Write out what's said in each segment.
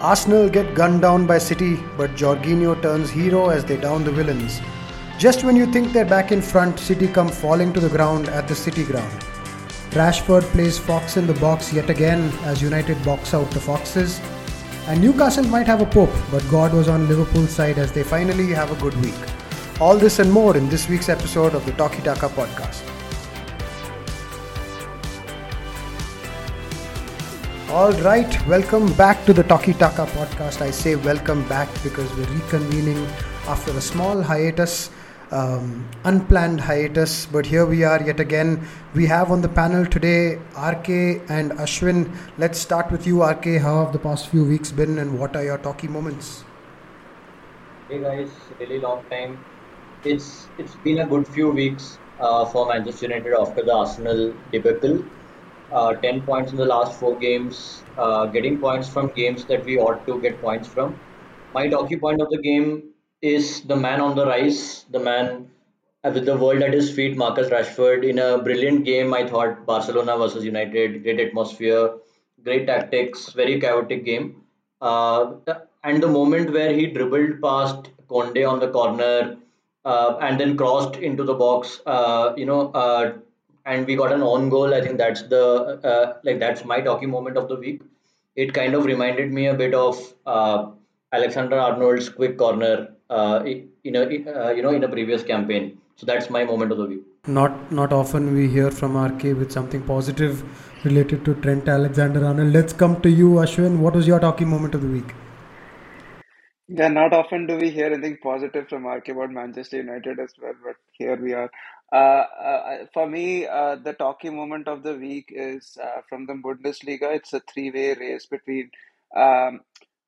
Arsenal get gunned down by City, but Jorginho turns hero as they down the villains. Just when you think they're back in front, City come falling to the ground at the City ground. Rashford plays Fox in the box yet again as United box out the Foxes. And Newcastle might have a pope, but God was on Liverpool's side as they finally have a good week. All this and more in this week's episode of the Talkie Taka podcast. All right, welcome back to the Talkie Taka podcast. I say welcome back because we're reconvening after a small hiatus, um, unplanned hiatus. But here we are yet again. We have on the panel today RK and Ashwin. Let's start with you, RK. How have the past few weeks been and what are your talkie moments? Hey guys, really long time. It's it's been a good few weeks uh, for Manchester United after the Arsenal debacle uh, 10 points in the last four games, uh, getting points from games that we ought to get points from. My talkie point of the game is the man on the rise, the man with the world at his feet, Marcus Rashford. In a brilliant game, I thought Barcelona versus United, great atmosphere, great tactics, very chaotic game. Uh, and the moment where he dribbled past Koundé on the corner uh, and then crossed into the box, uh, you know, uh, and we got an own goal. I think that's the uh, like that's my talking moment of the week. It kind of reminded me a bit of uh, Alexander Arnold's quick corner uh, in a uh, you know in a previous campaign. So that's my moment of the week. Not not often we hear from RK with something positive related to Trent Alexander Arnold. Let's come to you, Ashwin. What was your talking moment of the week? Yeah, not often do we hear anything positive from RK about Manchester United as well, but here we are. Uh, uh, for me, uh, the talking moment of the week is uh, from the Bundesliga. It's a three-way race between um,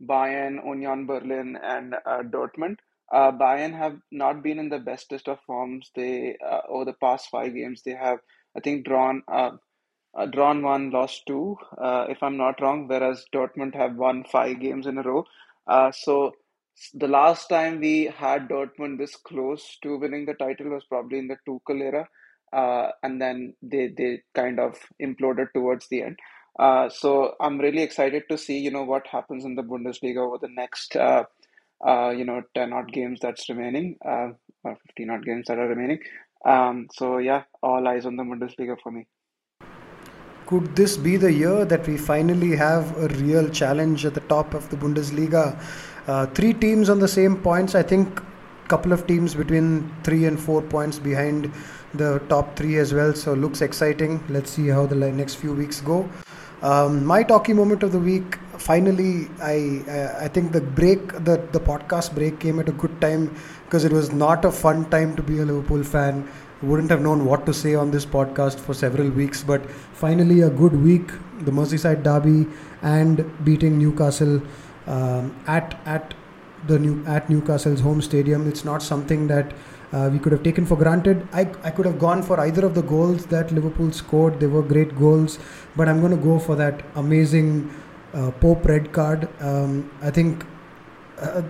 Bayern, Union Berlin, and uh, Dortmund. Uh, Bayern have not been in the bestest of forms. They over the past five games, they have, I think, drawn uh, drawn one, lost two, if I'm not wrong. Whereas Dortmund have won five games in a row. so the last time we had Dortmund this close to winning the title was probably in the Tuchel era, uh, and then they they kind of imploded towards the end. Uh, so I'm really excited to see you know what happens in the Bundesliga over the next uh, uh you know ten odd games that's remaining, uh, or fifteen odd games that are remaining. Um, so yeah, all eyes on the Bundesliga for me. Could this be the year that we finally have a real challenge at the top of the Bundesliga? Uh, three teams on the same points. I think couple of teams between three and four points behind the top three as well. So looks exciting. Let's see how the next few weeks go. Um, my talking moment of the week. Finally, I I think the break, the the podcast break came at a good time because it was not a fun time to be a Liverpool fan. Wouldn't have known what to say on this podcast for several weeks, but finally a good week. The Merseyside derby and beating Newcastle um, at at the new at Newcastle's home stadium. It's not something that uh, we could have taken for granted. I, I could have gone for either of the goals that Liverpool scored. They were great goals, but I'm going to go for that amazing uh, Pope red card. Um, I think uh,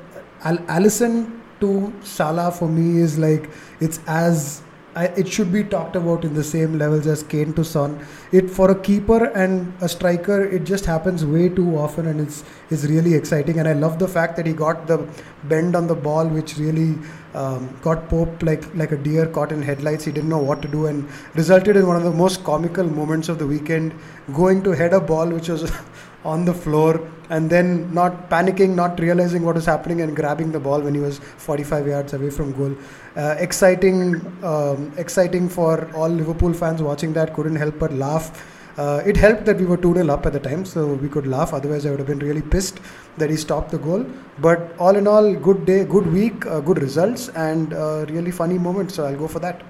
Al- Alisson to Salah for me is like it's as I, it should be talked about in the same levels as Kane to Son. It for a keeper and a striker, it just happens way too often, and it's is really exciting. And I love the fact that he got the bend on the ball, which really um, got Pope like like a deer caught in headlights. He didn't know what to do, and resulted in one of the most comical moments of the weekend, going to head a ball which was on the floor and then not panicking, not realizing what was happening, and grabbing the ball when he was 45 yards away from goal. Uh, exciting, um, exciting for all Liverpool fans watching that. Couldn't help but laugh. Uh, it helped that we were 2 0 up at the time, so we could laugh. Otherwise, I would have been really pissed that he stopped the goal. But all in all, good day, good week, uh, good results, and uh, really funny moments. So I'll go for that.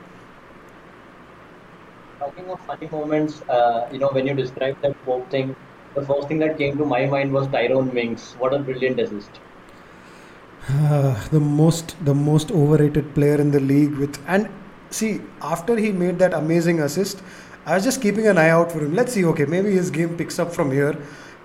Talking of funny moments, uh, you know, when you described that Pope thing, the first thing that came to my mind was Tyrone Mings. What a brilliant assist! Uh, the most the most overrated player in the league with and see after he made that amazing assist i was just keeping an eye out for him. Let's see okay maybe his game picks up from here.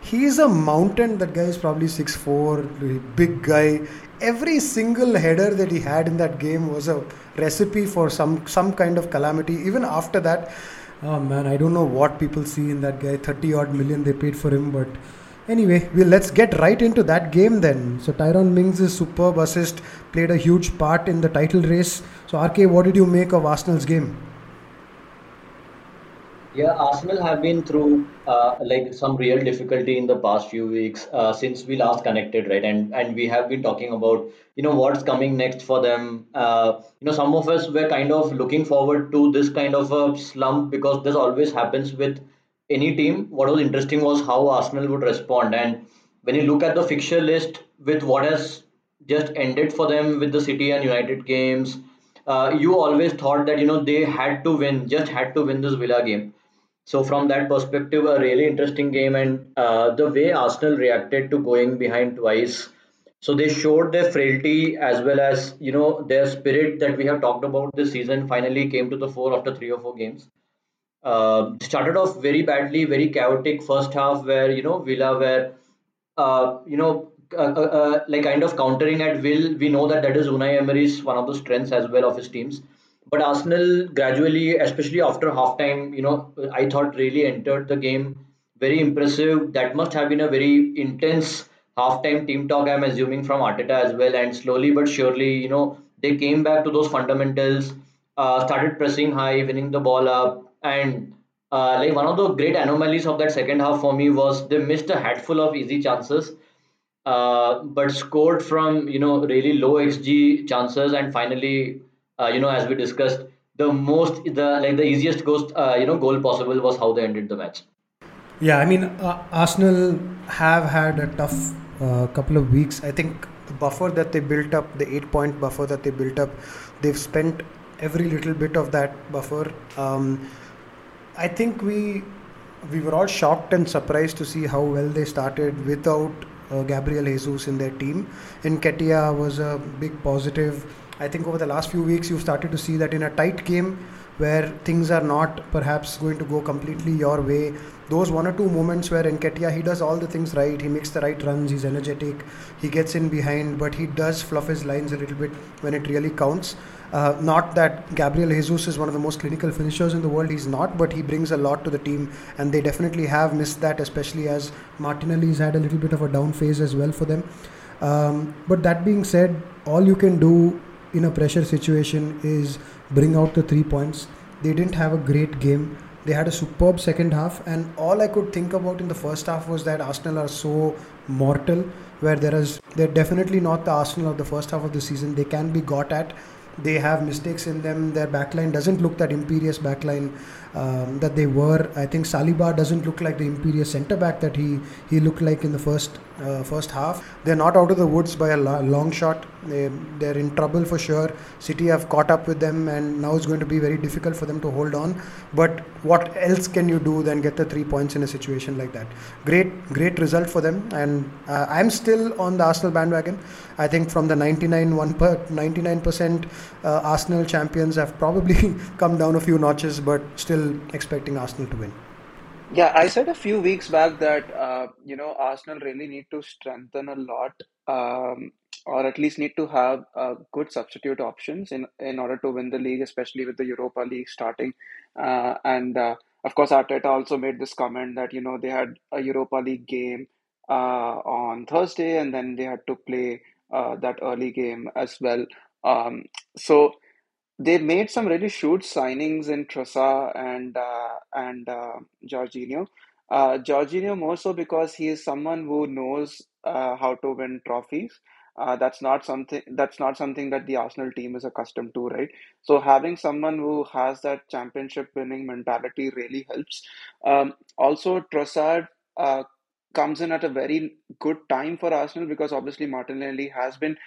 He's a mountain. That guy is probably 6'4 big guy. Every single header that he had in that game was a recipe for some some kind of calamity. Even after that Oh man, I don't know what people see in that guy. 30 odd million they paid for him, but Anyway, well, let's get right into that game then. So Tyrone Mings' superb assist played a huge part in the title race. So RK, what did you make of Arsenal's game? Yeah, Arsenal have been through uh, like some real difficulty in the past few weeks uh, since we last connected, right? And and we have been talking about you know what's coming next for them. Uh, you know, some of us were kind of looking forward to this kind of a slump because this always happens with any team. What was interesting was how Arsenal would respond, and when you look at the fixture list with what has just ended for them with the City and United games, uh, you always thought that you know they had to win, just had to win this Villa game so from that perspective, a really interesting game, and uh, the way Arsenal reacted to going behind twice. So they showed their frailty as well as you know their spirit that we have talked about this season. Finally came to the fore after three or four games. Uh, started off very badly, very chaotic first half, where you know Villa were, uh, you know, uh, uh, uh, like kind of countering at will. We know that that is Unai Emery's one of the strengths as well of his teams but Arsenal gradually, especially after halftime, you know, I thought really entered the game very impressive. That must have been a very intense halftime team talk. I'm assuming from Arteta as well, and slowly but surely, you know, they came back to those fundamentals, uh, started pressing high, winning the ball up, and uh, like one of the great anomalies of that second half for me was they missed a hatful of easy chances. Uh, but scored from you know really low xg chances and finally uh, you know, as we discussed, the most the like the easiest goal uh, you know goal possible was how they ended the match. Yeah, I mean, uh, Arsenal have had a tough uh, couple of weeks. I think the buffer that they built up, the eight point buffer that they built up, they've spent every little bit of that buffer. Um, I think we we were all shocked and surprised to see how well they started without uh, Gabriel Jesus in their team. And Nketiah was a big positive I think over the last few weeks, you've started to see that in a tight game where things are not perhaps going to go completely your way, those one or two moments where Nketiah, he does all the things right, he makes the right runs, he's energetic, he gets in behind, but he does fluff his lines a little bit when it really counts. Uh, not that Gabriel Jesus is one of the most clinical finishers in the world, he's not, but he brings a lot to the team, and they definitely have missed that, especially as Martinelli's had a little bit of a down phase as well for them. Um, but that being said, all you can do in a pressure situation is bring out the three points. They didn't have a great game. They had a superb second half, and all I could think about in the first half was that Arsenal are so mortal, where there is they're definitely not the Arsenal of the first half of the season. They can be got at. They have mistakes in them. Their backline doesn't look that imperious backline um, that they were. I think Saliba doesn't look like the imperious centre back that he he looked like in the first uh, first half. They're not out of the woods by a long shot. They, they're in trouble for sure. City have caught up with them, and now it's going to be very difficult for them to hold on. But what else can you do than get the three points in a situation like that? Great, great result for them. And uh, I'm still on the Arsenal bandwagon. I think from the 99 one per 99% uh, Arsenal champions have probably come down a few notches, but still expecting Arsenal to win. Yeah, I said a few weeks back that uh, you know Arsenal really need to strengthen a lot, um, or at least need to have uh, good substitute options in in order to win the league, especially with the Europa League starting. Uh, and uh, of course, Arteta also made this comment that you know they had a Europa League game uh, on Thursday, and then they had to play uh, that early game as well. Um, so they made some really shrewd signings in Trossard and uh, and uh, Jorginho. Uh, Jorginho more so because he is someone who knows uh, how to win trophies. Uh, that's not something that's not something that the Arsenal team is accustomed to, right? So having someone who has that championship winning mentality really helps. Um, also, Trossard uh, comes in at a very good time for Arsenal because obviously Martinelli has been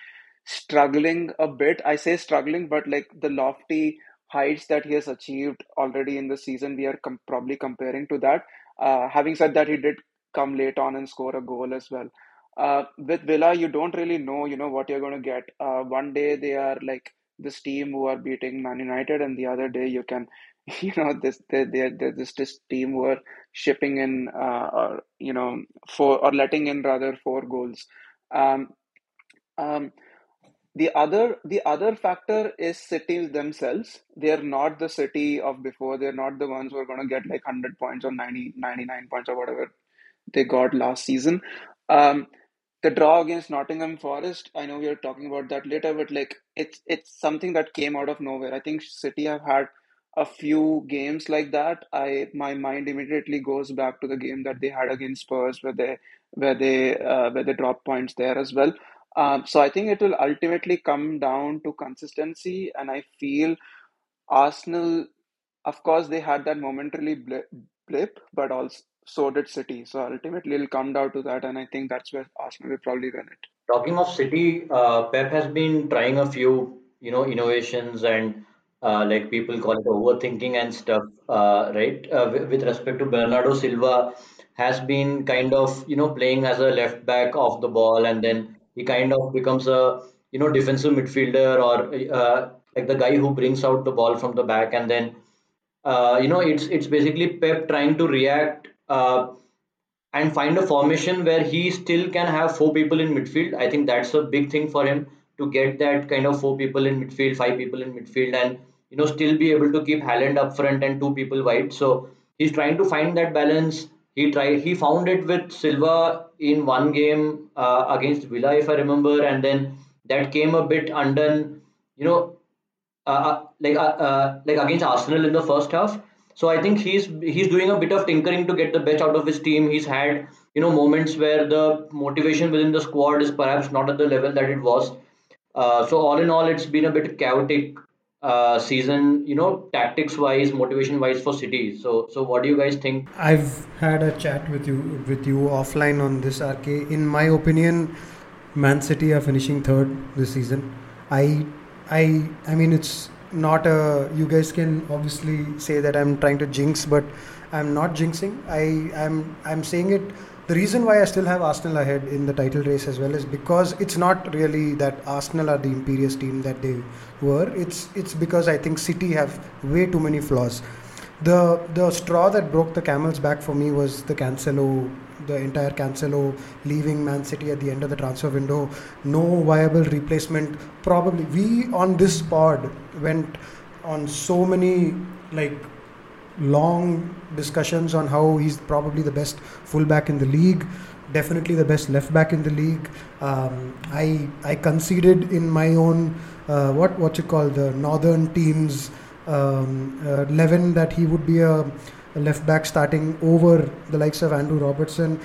struggling a bit. I say struggling, but like the lofty heights that he has achieved already in the season, we are com- probably comparing to that. Uh, having said that, he did come late on and score a goal as well. Uh, with Villa, you don't really know, you know, what you're going to get. Uh, one day they are like this team who are beating Man United, and the other day you can, you know, this they they they're this this team who are shipping in, uh, or you know, four or letting in rather four goals. Um, um, the other the other factor is cities themselves they are not the city of before they're not the ones who are going to get like 100 points or 90 99 points or whatever they got last season. Um, the draw against Nottingham Forest, I know we are talking about that later, but like it's it's something that came out of nowhere. I think City have had a few games like that. I my mind immediately goes back to the game that they had against Spurs, where they where they uh, where they dropped points there as well. Um, so I think it will ultimately come down to consistency, and I feel Arsenal, of course, they had that momentarily blip, but also so did City. So ultimately, it'll come down to that, and I think that's where Arsenal will probably win it. Talking of City, uh, Pep has been trying a few, you know, innovations and uh, like people call it overthinking and stuff, uh, right? Uh, with, with respect to Bernardo Silva, has been kind of, you know, playing as a left back off the ball, and then he kind of becomes a, you know, defensive midfielder or uh, like the guy who brings out the ball from the back, and then, uh, you know, it's it's basically Pep trying to react. Uh, and find a formation where he still can have four people in midfield. I think that's a big thing for him to get that kind of four people in midfield, five people in midfield, and you know still be able to keep Haaland up front and two people wide. So he's trying to find that balance. He tried. He found it with Silva in one game uh, against Villa, if I remember, and then that came a bit undone. You know, uh, uh, like uh, uh, like against Arsenal in the first half. So I think he's he's doing a bit of tinkering to get the best out of his team. He's had you know moments where the motivation within the squad is perhaps not at the level that it was. Uh, so all in all, it's been a bit chaotic uh, season. You know, tactics wise, motivation wise for City. So so what do you guys think? I've had a chat with you with you offline on this RK. In my opinion, Man City are finishing third this season. I I I mean it's not a you guys can obviously say that I'm trying to jinx, but I'm not jinxing. I I'm I'm saying it the reason why I still have Arsenal ahead in the title race as well is because it's not really that Arsenal are the imperious team that they were. It's it's because I think City have way too many flaws. The the straw that broke the camel's back for me was the Cancelo the entire Cancelo leaving Man City at the end of the transfer window. No viable replacement. Probably we on this pod went on so many like long discussions on how he's probably the best fullback in the league definitely the best left back in the league. Um, I I conceded in my own uh, what what you call the northern teams um, uh, 11 that he would be a, a left back starting over the likes of Andrew Robertson.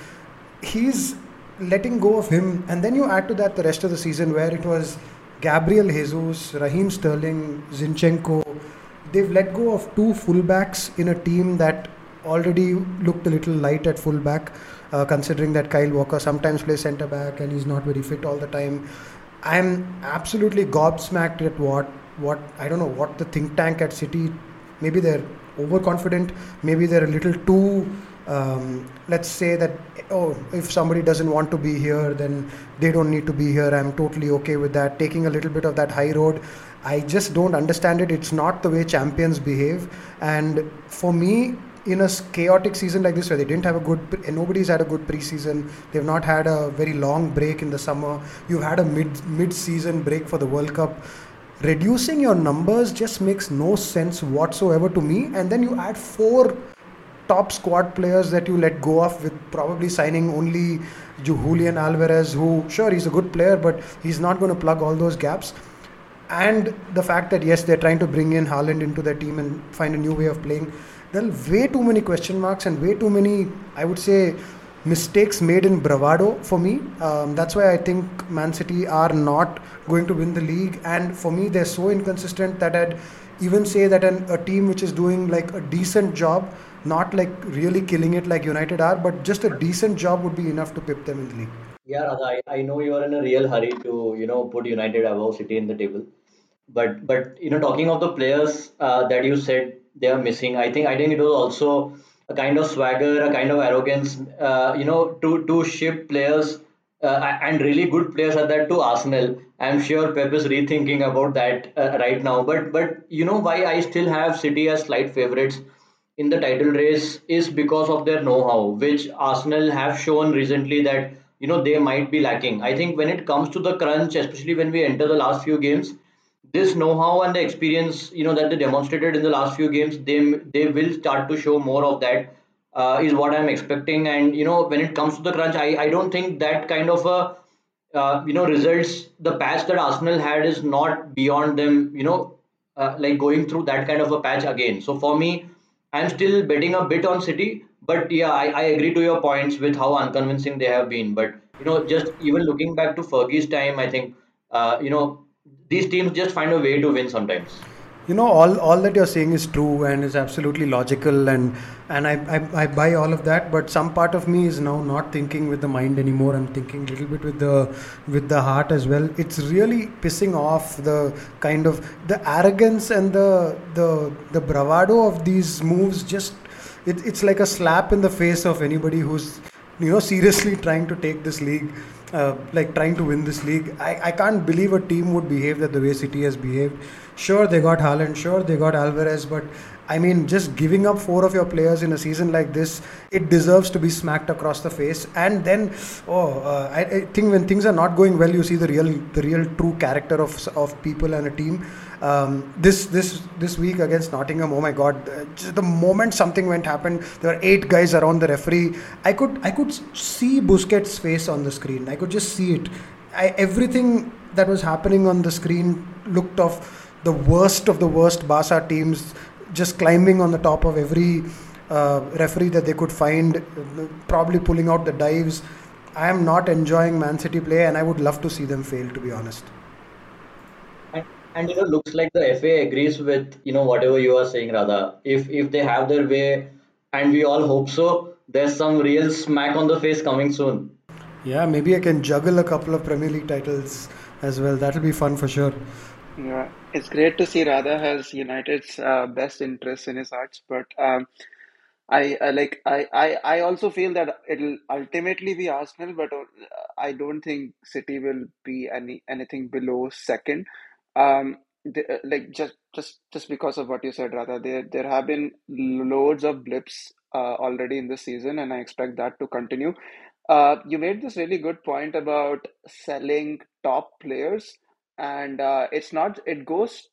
He's letting go of him and then you add to that the rest of the season where it was Gabriel Jesus Raheem Sterling Zinchenko they've let go of two fullbacks in a team that already looked a little light at fullback, uh, considering that Kyle Walker sometimes plays centre back and he's not very fit all the time. I'm absolutely gobsmacked at what what I don't know what the think tank at City. Maybe they're overconfident. Maybe they're a little too. Um, let's say that oh, if somebody doesn't want to be here, then they don't need to be here. I'm totally okay with that. Taking a little bit of that high road I just don't understand it. It's not the way champions behave. And for me, in a chaotic season like this, where they didn't have a good, nobody's had a good preseason. They've not had a very long break in the summer. You've had a mid mid-season break for the World Cup. Reducing your numbers just makes no sense whatsoever to me. And then you add four top squad players that you let go of with probably signing only Julian Alvarez, who sure he's a good player, but he's not going to plug all those gaps and the fact that yes they're trying to bring in Haaland into their team and find a new way of playing. There are way too many question marks and way too many I would say mistakes made in bravado for me. Um, that's why I think Man City are not going to win the league. And for me they're so inconsistent that I'd even say that an, a team which is doing like a decent job not like really killing it like United are but just a decent job would be enough to pip them in the league. Yeah, Radha, I, I know you are in a real hurry to, you know, put United above City in the table. But but you know, talking of the players uh, that you said they are missing, I think I think it was also a kind of swagger, a kind of arrogance, uh, you know, to to ship players uh, and really good players at that to Arsenal. I'm sure Pep is rethinking about that uh, right now. But but you know why I still have City as slight favorites in the title race is because of their know-how, which Arsenal have shown recently that you know they might be lacking. I think when it comes to the crunch, especially when we enter the last few games, this know-how and the experience you know that they demonstrated in the last few games, they they will start to show more of that. uh, is what I'm expecting. And you know, when it comes to the crunch, I, I don't think that kind of a uh, you know results the patch that Arsenal had is not beyond them. You know, uh, like going through that kind of a patch again. So for me, I'm still betting a bit on City. But yeah, I, I agree to your points with how unconvincing they have been. But you know, just even looking back to Fergie's time, I think uh, you know these teams just find a way to win sometimes. You know, all, all that you're saying is true and is absolutely logical, and and I, I, I buy all of that. But some part of me is now not thinking with the mind anymore. I'm thinking a little bit with the with the heart as well. It's really pissing off the kind of the arrogance and the the the bravado of these moves. Just it, it's like a slap in the face of anybody who's you know seriously trying to take this league uh, like trying to win this league. I, I can't believe a team would behave that the way city has behaved. Sure they got Haaland. Sure they got Alvarez but I mean, just giving up four of your players in a season like this, it deserves to be smacked across the face. And then, oh, uh, I, I, think when things are not going well, you see the real, the real true character of of people and a team. Um, this this this week against Nottingham, oh my God! Uh, the moment something went happened, there were eight guys around the referee. I could I could see Busquets' face on the screen. I could just see it. I, everything that was happening on the screen looked of the worst of the worst Barca teams, just climbing on the top of every uh, referee that they could find, probably pulling out the dives. I am not enjoying Man City play, and I would love to see them fail, to be honest. And you know, looks like the FA agrees with you know whatever you are saying, Radha. If if they have their way, and we all hope so, there's some real smack on the face coming soon. Yeah, maybe I can juggle a couple of Premier League titles as well. That'll be fun for sure. Yeah, it's great to see Radha has United's uh, best interests in his hearts, but um, I, I like I, I I also feel that it'll ultimately be Arsenal, but uh, I don't think City will be any anything below second. Um, the, uh, like just just just because of what you said, Radha, there there have been loads of blips uh, already in the season, and I expect that to continue. Uh, you made this really good point about selling top players, and uh, it's not it goes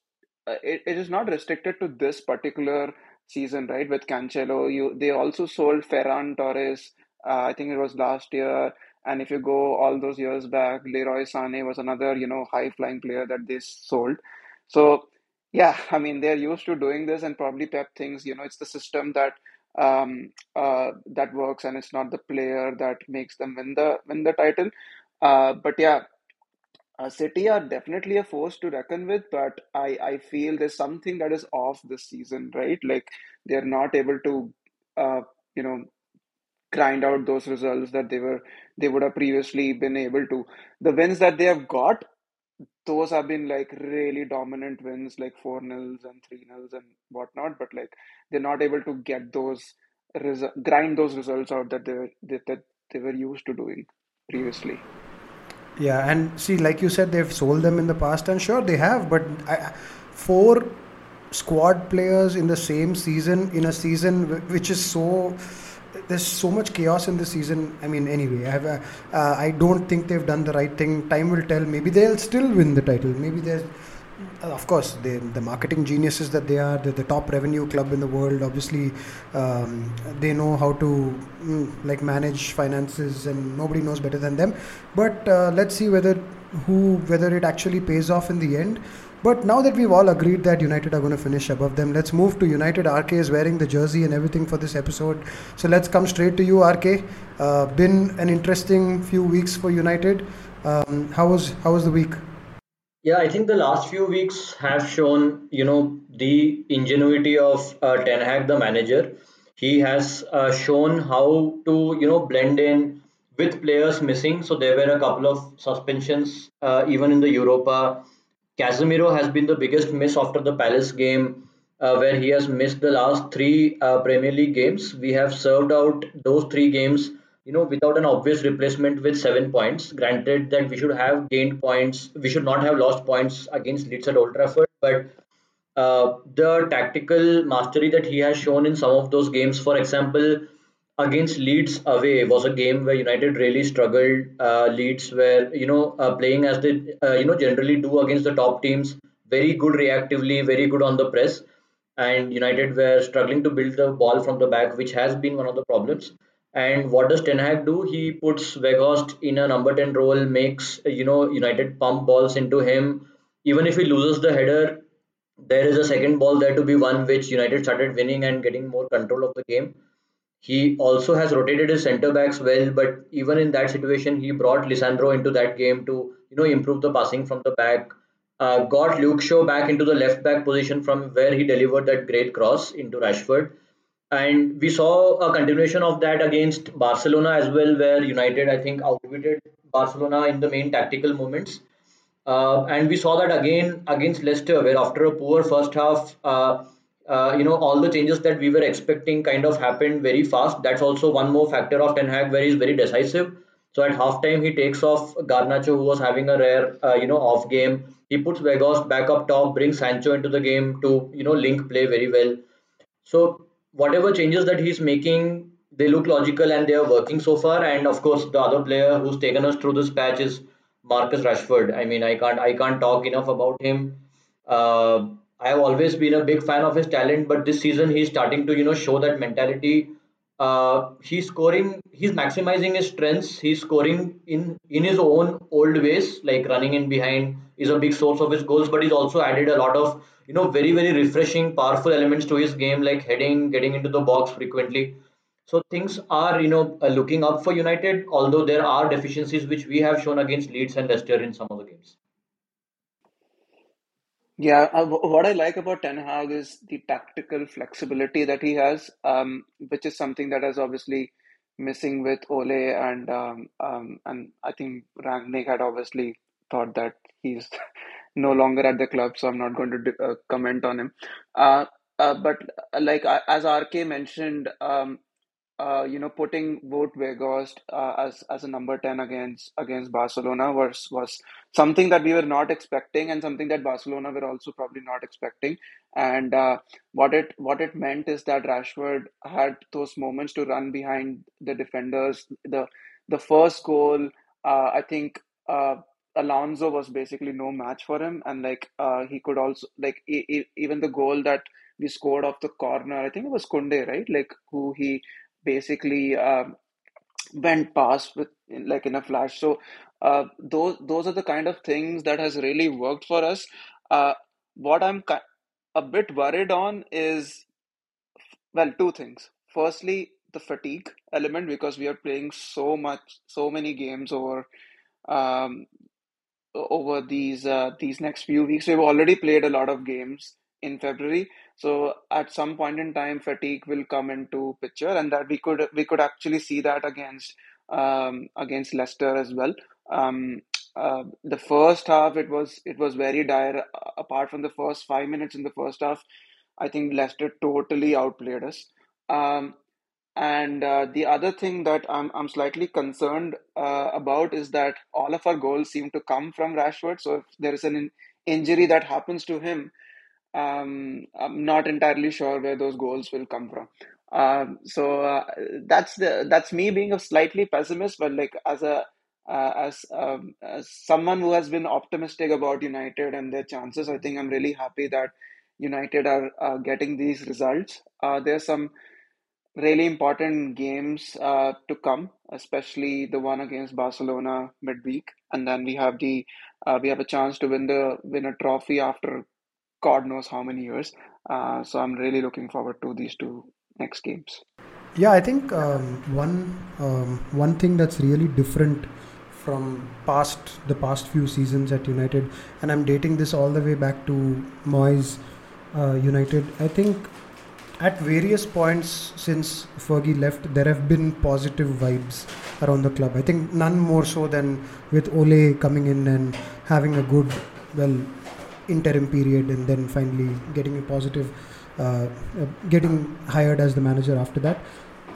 uh, it, it is not restricted to this particular season, right? With Cancelo, you they also sold Ferran Torres. Uh, I think it was last year. And if you go all those years back, Leroy Sané was another, you know, high flying player that they sold. So yeah, I mean they're used to doing this, and probably Pep things you know, it's the system that um uh that works, and it's not the player that makes them win the win the title. Uh, but yeah, uh, City are definitely a force to reckon with, but I, I feel there's something that is off this season, right? Like they're not able to, uh, you know, grind out those results that they were they would have previously been able to. The wins that they have got, those have been like really dominant wins, like four nils and three nils and whatnot. But like they're not able to get those resu- grind those results out that they were, that, that they were used to doing previously. Yeah, and see, like you said, they've sold them in the past, and sure they have, but I, four squad players in the same season in a season which is so there's so much chaos in the season. I mean, anyway, I, have, uh, uh, I don't think they've done the right thing. Time will tell. Maybe they'll still win the title. Maybe there's uh, of course, they, the marketing geniuses that they are, they're the top revenue club in the world. Obviously, um, they know how to mm, like manage finances, and nobody knows better than them. But uh, let's see whether who whether it actually pays off in the end. But now that we've all agreed that United are going to finish above them, let's move to United. RK is wearing the jersey and everything for this episode. So let's come straight to you, RK. Uh, been an interesting few weeks for United. Um, how was how was the week? Yeah, I think the last few weeks have shown, you know, the ingenuity of uh, Ten Hag, the manager. He has uh, shown how to, you know, blend in with players missing. So there were a couple of suspensions, uh, even in the Europa. Casemiro has been the biggest miss after the Palace game, uh, where he has missed the last three uh, Premier League games. We have served out those three games you know, without an obvious replacement with seven points. Granted that we should have gained points, we should not have lost points against Leeds at Old Trafford, but uh, the tactical mastery that he has shown in some of those games, for example, against Leeds away was a game where United really struggled. Uh, Leeds were, you know, uh, playing as they, uh, you know, generally do against the top teams. Very good reactively, very good on the press. and United were struggling to build the ball from the back, which has been one of the problems. And what does Ten Hag do? He puts Weghorst in a number 10 role, makes you know United pump balls into him. Even if he loses the header, there is a second ball there to be won, which United started winning and getting more control of the game. He also has rotated his centre backs well, but even in that situation, he brought Lisandro into that game to you know improve the passing from the back. Uh, got Luke Shaw back into the left back position from where he delivered that great cross into Rashford. And we saw a continuation of that against Barcelona as well, where United, I think, outwitted Barcelona in the main tactical moments. Uh, and we saw that again against Leicester, where after a poor first half, uh, uh, you know, all the changes that we were expecting kind of happened very fast. That's also one more factor of Ten Hag, where he's very decisive. So at halftime, he takes off Garnacho, who was having a rare, uh, you know, off game. He puts Weghorst back up top, brings Sancho into the game to, you know, link play very well. So whatever changes that he's making, they look logical and they are working so far. And of course, the other player who's taken us through this patch is Marcus Rashford. I mean, I can't I can't talk enough about him. Uh, I have always been a big fan of his talent, but this season he's starting to you know show that mentality. Uh, he's scoring. He's maximizing his strengths. He's scoring in in his own old ways, like running in behind is a big source of his goals. But he's also added a lot of you know very very refreshing, powerful elements to his game, like heading, getting into the box frequently. So things are, you know, uh, looking up for United, although there are deficiencies which we have shown against Leeds and Leicester in some of the games. Yeah, uh, what I like about Ten Hag is the tactical flexibility that he has, um, which is something that is obviously missing with Ole and um, um, and I think Rangnick had obviously thought that he's no longer at the club, so I'm not going to d- uh, comment on him. Uh, uh, but uh, like uh, as RK mentioned, um, uh, you know, putting Wout Weghorst as as a number ten against against Barcelona was was something that we were not expecting, and something that Barcelona were also probably not expecting. And what it what it meant is that Rashford had those moments to run behind the defenders. The the first goal, I think. Uh, Alonso was basically no match for him, and like uh, he could also like e- e- even the goal that we scored off the corner. I think it was Koundé, right? Like who he basically um, went past with like in a flash. So uh, those those are the kind of things that has really worked for us. Uh, what I'm ki- a bit worried on is well, two things. Firstly, the fatigue element because we are playing so much, so many games over um, over these uh, these next few weeks. We've already played a lot of games in February, so at some point in time, fatigue will come into picture, and that we could we could actually see that against um, against Leicester as well. Um, uh, the first half, it was it was very dire. Apart from the first five minutes in the first half, I think Leicester totally outplayed us. Um, and uh, the other thing that I'm I'm slightly concerned uh, about is that all of our goals seem to come from Rashford. So if there is an in- injury that happens to him, um, I'm not entirely sure where those goals will come from. Um, so uh, that's the that's me being a slightly pessimist, but like as a uh, as um, as someone who has been optimistic about United and their chances, I think I'm really happy that United are getting these results. Uh, there's some really important games uh, to come, especially the one against Barcelona midweek, and then we have the uh, we have a chance to win the win a trophy after God knows how many years. Uh, so I'm really looking forward to these two next games. Yeah, I think um, one um, one thing that's really different from past the past few seasons at United, and I'm dating this all the way back to Moyes uh, United. I think at various points since Fergie left, there have been positive vibes around the club. I think none more so than with Ole coming in and having a good, well, interim period and then finally getting a positive, uh, getting hired as the manager after that.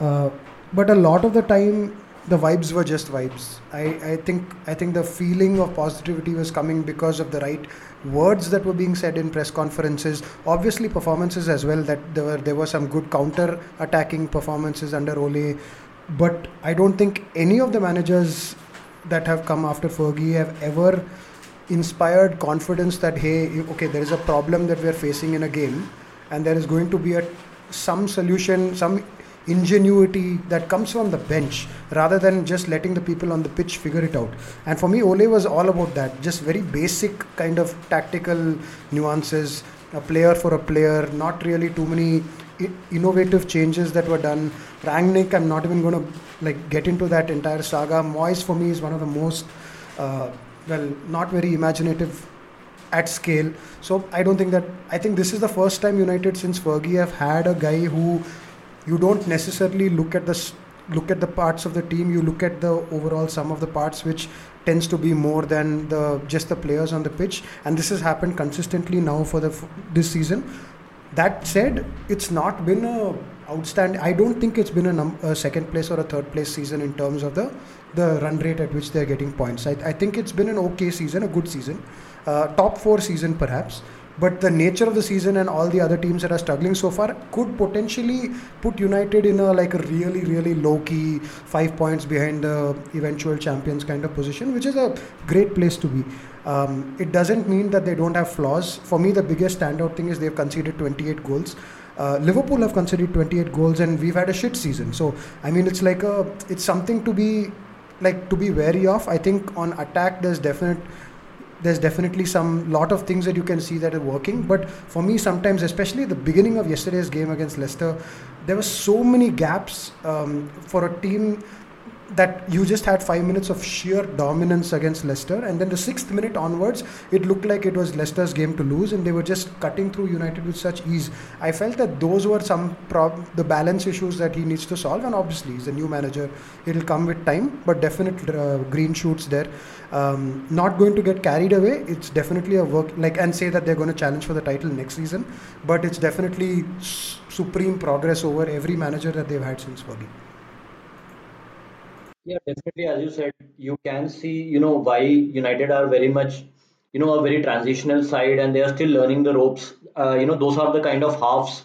Uh, but a lot of the time, the vibes were just vibes. I, I think I think the feeling of positivity was coming because of the right words that were being said in press conferences. Obviously, performances as well. That there were there were some good counter attacking performances under Ole, but I don't think any of the managers that have come after Fergie have ever inspired confidence that hey, okay, there is a problem that we are facing in a game and there is going to be a some solution, some ingenuity that comes from the bench rather than just letting the people on the pitch figure it out. And for me, Ole was all about that, just very basic kind of tactical nuances, a player for a player, not really too many innovative changes that were done. Rangnick, I'm not even going to like get into that entire saga. Moyes for me is one of the most uh, well, not very imaginative at scale. So I don't think that I think this is the first time United since Fergie have had a guy who you don't necessarily look at the look at the parts of the team. You look at the overall sum of the parts, which tends to be more than the just the players on the pitch. And this has happened consistently now for the this season. That said, it's not been a outstanding. I don't think it's been a, num- a second place or a third place season in terms of the the run rate at which they're getting points. I, I think it's been an okay season, a good season, uh, top four season perhaps. But the nature of the season and all the other teams that are struggling so far could potentially put United in a like a really really low key five points behind the eventual champions kind of position, which is a great place to be. Um, it doesn't mean that they don't have flaws. For me, the biggest standout thing is they've conceded 28 goals. Uh, Liverpool have conceded 28 goals, and we've had a shit season. So I mean, it's like a it's something to be like to be wary of. I think on attack there's definite there's definitely some lot of things that you can see that are working. But for me, sometimes, especially the beginning of yesterday's game against Leicester, there were so many gaps um, for a team that you just had five minutes of sheer dominance against Leicester, and then the sixth minute onwards, it looked like it was Leicester's game to lose, and they were just cutting through United with such ease. I felt that those were some prob- the balance issues that he needs to solve, and obviously he's a new manager; it'll come with time, but definite uh, green shoots there. Um, not going to get carried away. It's definitely a work like and say that they're going to challenge for the title next season, but it's definitely supreme progress over every manager that they've had since Fergie. Yeah, definitely. As you said, you can see, you know, why United are very much, you know, a very transitional side and they are still learning the ropes. Uh, you know, those are the kind of halves,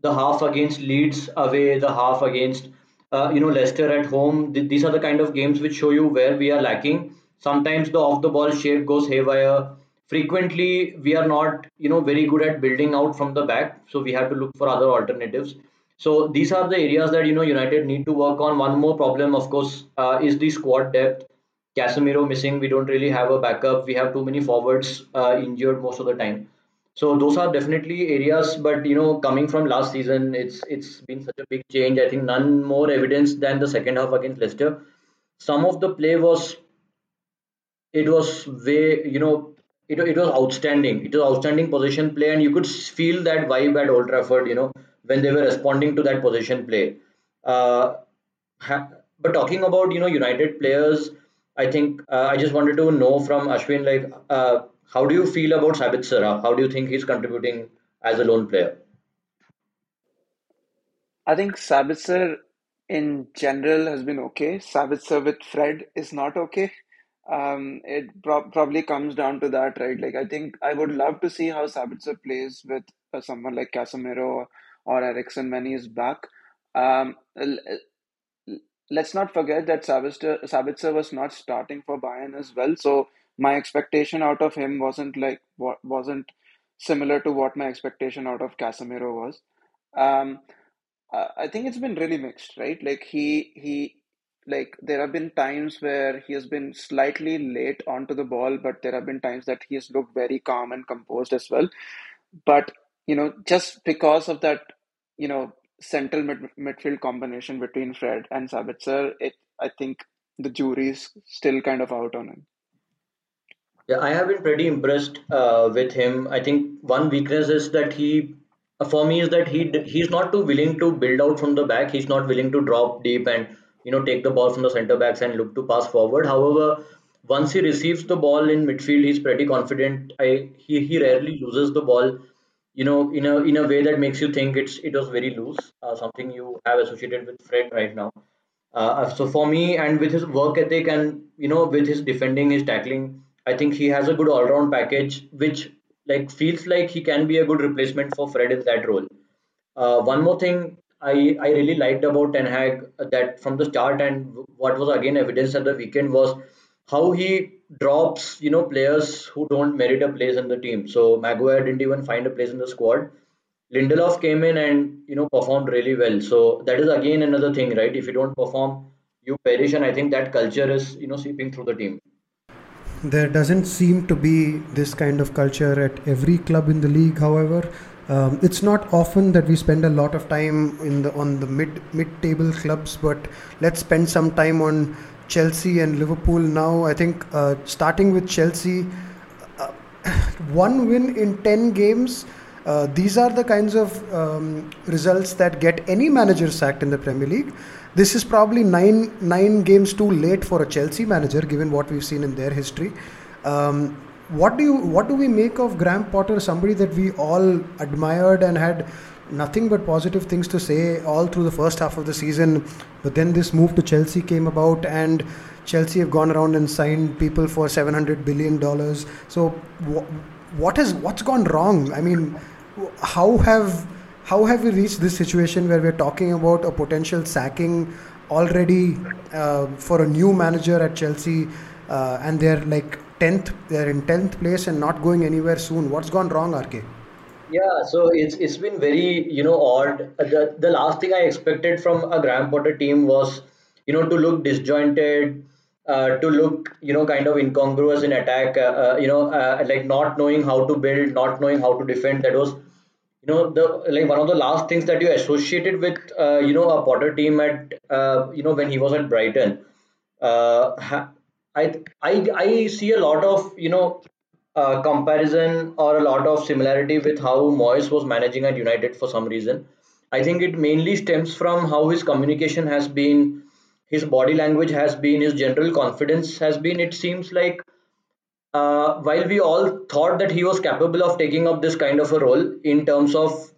the half against Leeds away, the half against, uh, you know, Leicester at home. Th- these are the kind of games which show you where we are lacking. Sometimes the off the ball shape goes haywire. Frequently, we are not, you know, very good at building out from the back. So we have to look for other alternatives. So these are the areas that you know United need to work on. One more problem, of course, uh, is the squad depth. Casemiro missing. We don't really have a backup. We have too many forwards uh, injured most of the time. So those are definitely areas. But you know, coming from last season, it's it's been such a big change. I think none more evidence than the second half against Leicester. Some of the play was it was way you know it, it was outstanding it was outstanding position play and you could feel that vibe at old trafford you know when they were responding to that position play uh, ha- but talking about you know united players i think uh, i just wanted to know from ashwin like uh, how do you feel about sabitzer how do you think he's contributing as a lone player I think Sabitzer in general has been okay. Sabitzer with Fred is not okay. Um, it pro probably comes down to that, right? Like, I think I would love to see how Sabitzer plays with uh, someone like Casemiro or Eriksen when he is back. Um, let's not forget that Sabitzer, Sabitzer was not starting for Bayern as well. So my expectation out of him wasn't like wasn't similar to what my expectation out of Casemiro was. Um, I think it's been really mixed, right? Like he he like there have been times where he has been slightly late onto the ball, but there have been times that he has looked very calm and composed as well. But you know, just because of that, you know, central mid midfield combination between Fred and Sabitzer, it I think the jury's still kind of out on him. Yeah, I have been pretty impressed uh, with him. I think one weakness is that he, for me, is that he he's not too willing to build out from the back. He's not willing to drop deep and you know take the ball from the center backs and look to pass forward. However, once he receives the ball in midfield, he's pretty confident. I he, he rarely loses the ball. You know, in a in a way that makes you think it's it was very loose. Uh, something you have associated with Fred right now. Uh, so for me, and with his work ethic and you know with his defending, his tackling, I think he has a good all-round package, which like feels like he can be a good replacement for Fred in that role. Uh, one more thing I, I really liked about Ten Hag uh, that from the start and what was again evidence at the weekend was how he drops you know players who don't merit a place in the team. So Maguire didn't even find a place in the squad Lindelof came in and you know performed really well. So that is again another thing, right? If you don't perform, you perish, and I think that culture is you know seeping through the team. There doesn't seem to be this kind of culture at every club in the league. However, um, it's not often that we spend a lot of time in the on the mid mid table clubs, but let's spend some time on Chelsea and Liverpool now. I think uh, starting with Chelsea, uh, one win in ten games. Uh, these are the kinds of um, results that get any manager sacked in the Premier League. This is probably nine nine games too late for a Chelsea manager, given what we've seen in their history. Um, what do you what do we make of Graham Potter, somebody that we all admired and had nothing but positive things to say all through the first half of the season, but then this move to Chelsea came about and Chelsea have gone around and signed people for 700 billion dollars. So wh- what is what's gone wrong? I mean, how have how have we reached this situation where we're talking about a potential sacking already uh, for a new manager at Chelsea, uh, and they're like tenth, they're in tenth place and not going anywhere soon. What's gone wrong, RK? Yeah, so it's it's been very you know odd. The the last thing I expected from a Graham Potter team was you know to look disjointed, uh, to look you know kind of incongruous in attack. Uh, uh, you know uh, like not knowing how to build, not knowing how to defend. That was you know the like one of the last things that you associated with uh, you know a Potter team at uh, you know when he was at Brighton. I I I see a lot of you know uh, comparison or a lot of similarity with how Moyes was managing at United for some reason. I think it mainly stems from how his communication has been, his body language has been, his general confidence has been. It seems like uh, while we all thought that he was capable of taking up this kind of a role in terms of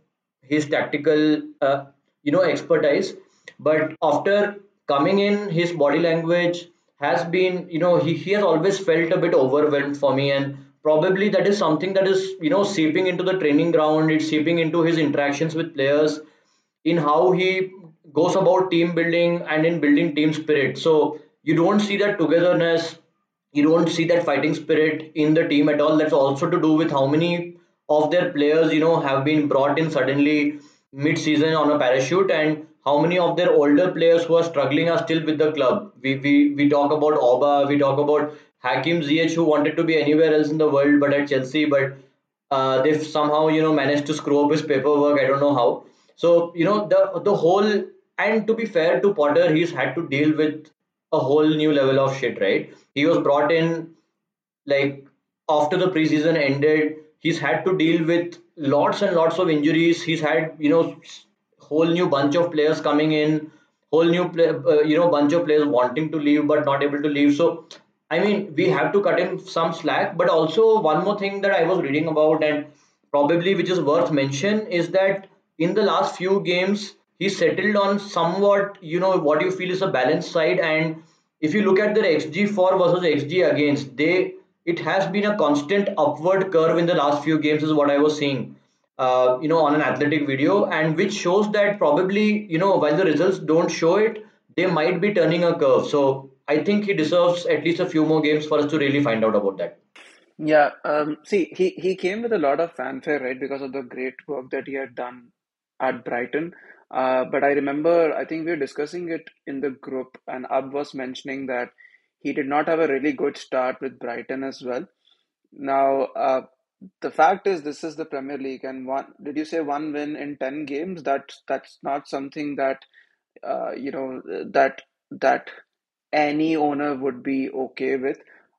his tactical, uh, you know, expertise, but after coming in, his body language has been, you know, he, he has always felt a bit overwhelmed for me, and probably that is something that is, you know, seeping into the training ground. It's seeping into his interactions with players, in how he goes about team building and in building team spirit. So you don't see that togetherness you don't see that fighting spirit in the team at all that's also to do with how many of their players you know have been brought in suddenly mid-season on a parachute and how many of their older players who are struggling are still with the club we we, we talk about Oba we talk about Hakim Ziyech who wanted to be anywhere else in the world but at Chelsea but uh, they've somehow you know managed to screw up his paperwork I don't know how so you know the the whole and to be fair to Potter he's had to deal with a whole new level of shit right he was brought in like after the preseason ended. He's had to deal with lots and lots of injuries. He's had you know whole new bunch of players coming in, whole new play, uh, you know bunch of players wanting to leave but not able to leave. So I mean we have to cut him some slack. But also one more thing that I was reading about and probably which is worth mention is that in the last few games he settled on somewhat you know what you feel is a balanced side and if you look at their xg for versus xg against they it has been a constant upward curve in the last few games is what i was seeing uh, you know on an athletic video and which shows that probably you know while the results don't show it they might be turning a curve so i think he deserves at least a few more games for us to really find out about that Yeah, um, see, he, he came with a lot of fanfare, right, because of the great work that he had done at Brighton. Uh, but I remember, I think we were discussing it in the group, and Ab was mentioning that he did not have a really good start with Brighton as well. Now, uh, the fact is, this is the Premier League, and one, did you say one win in 10 games? That that's not something that uh, you know that that any owner would be okay with.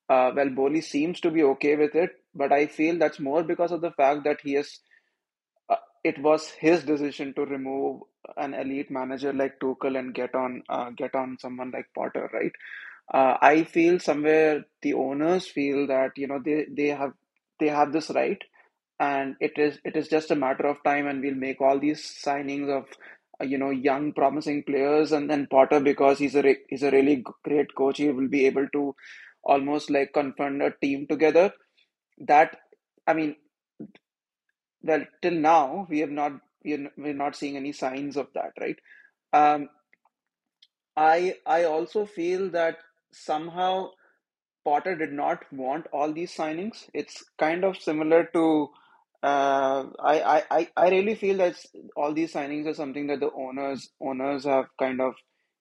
Uh, well, Boehly seems to be okay with it, but I feel that's more because of the fact that he has. Uh, it was his decision to remove an elite manager like Tuchel and get on uh, get on someone like Potter, right? Uh, I feel somewhere the owners feel that you know they they have they have this right. And it is it is just a matter of time and we'll make all these signings of uh, you know young promising players. And then Potter because he's a re- he's a really great coach he will be able to almost like confront a team together. That I mean well till now we have not we're, not seeing any signs of that right? Um I I also feel that somehow Potter did not want all these signings it's kind of similar to uh, I, I, I really feel that all these signings are something that the owners owners have kind of,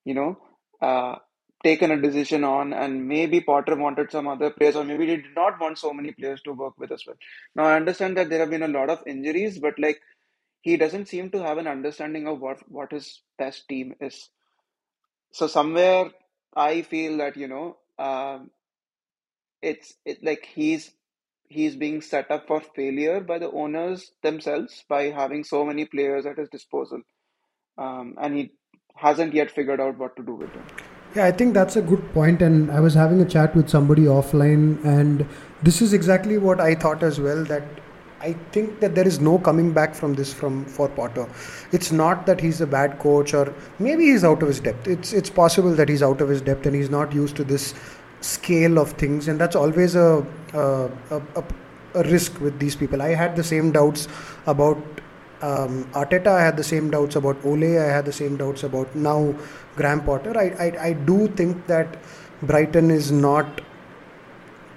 you know, uh, taken a decision on, and maybe Potter wanted some other players, or maybe he did not want so many players to work with as well. Now I understand that there have been a lot of injuries, but like he doesn't seem to have an understanding of what what his best team is. So somewhere I feel that you know um, it's it like he's he's being set up for failure by the owners themselves by having so many players at his disposal, um, and he hasn't yet figured out what to do with them. Yeah, I think that's a good point, and I was having a chat with somebody offline, and this is exactly what I thought as well. That I think that there is no coming back from this from for Potter. It's not that he's a bad coach, or maybe he's out of his depth. It's it's possible that he's out of his depth and he's not used to this scale of things, and that's always a a, a, a risk with these people. I had the same doubts about um, Arteta. I had the same doubts about Ole. I had the same doubts about now Graham Potter. I, I, I do think that Brighton is not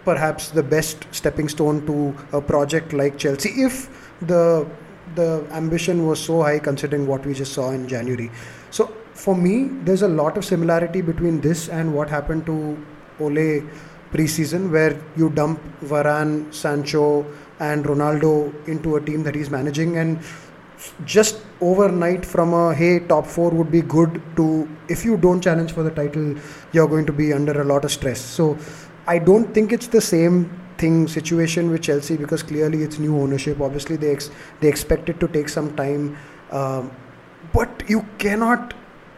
perhaps the best stepping stone to a project like Chelsea if the the ambition was so high considering what we just saw in January. So for me, there's a lot of similarity between this and what happened to Ole preseason, where you dump Varane, Sancho, and Ronaldo into a team that he's managing, and just overnight from a hey top four would be good to if you don't challenge for the title, you're going to be under a lot of stress. So I don't think it's the same thing situation with Chelsea because clearly it's new ownership. Obviously, they ex- they expect it to take some time, um, but you cannot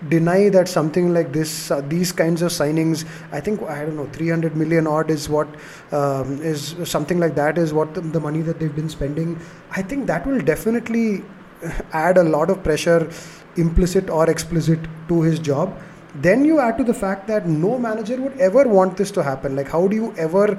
deny that something like this, uh, these kinds of signings. I think I don't know, 300 million odd is what um, is something like that is what the, the money that they've been spending. I think that will definitely add a lot of pressure, implicit or explicit, to his job then you add to the fact that no manager would ever want this to happen like how do you ever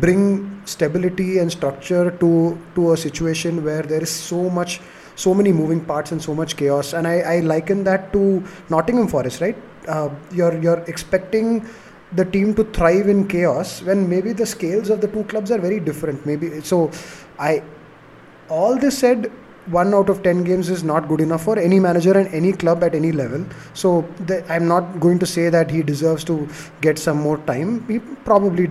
bring stability and structure to to a situation where there is so much so many moving parts and so much chaos and i, I liken that to nottingham forest right uh, you're you're expecting the team to thrive in chaos when maybe the scales of the two clubs are very different maybe so i all this said one out of 10 games is not good enough for any manager and any club at any level. So the, I'm not going to say that he deserves to get some more time. He probably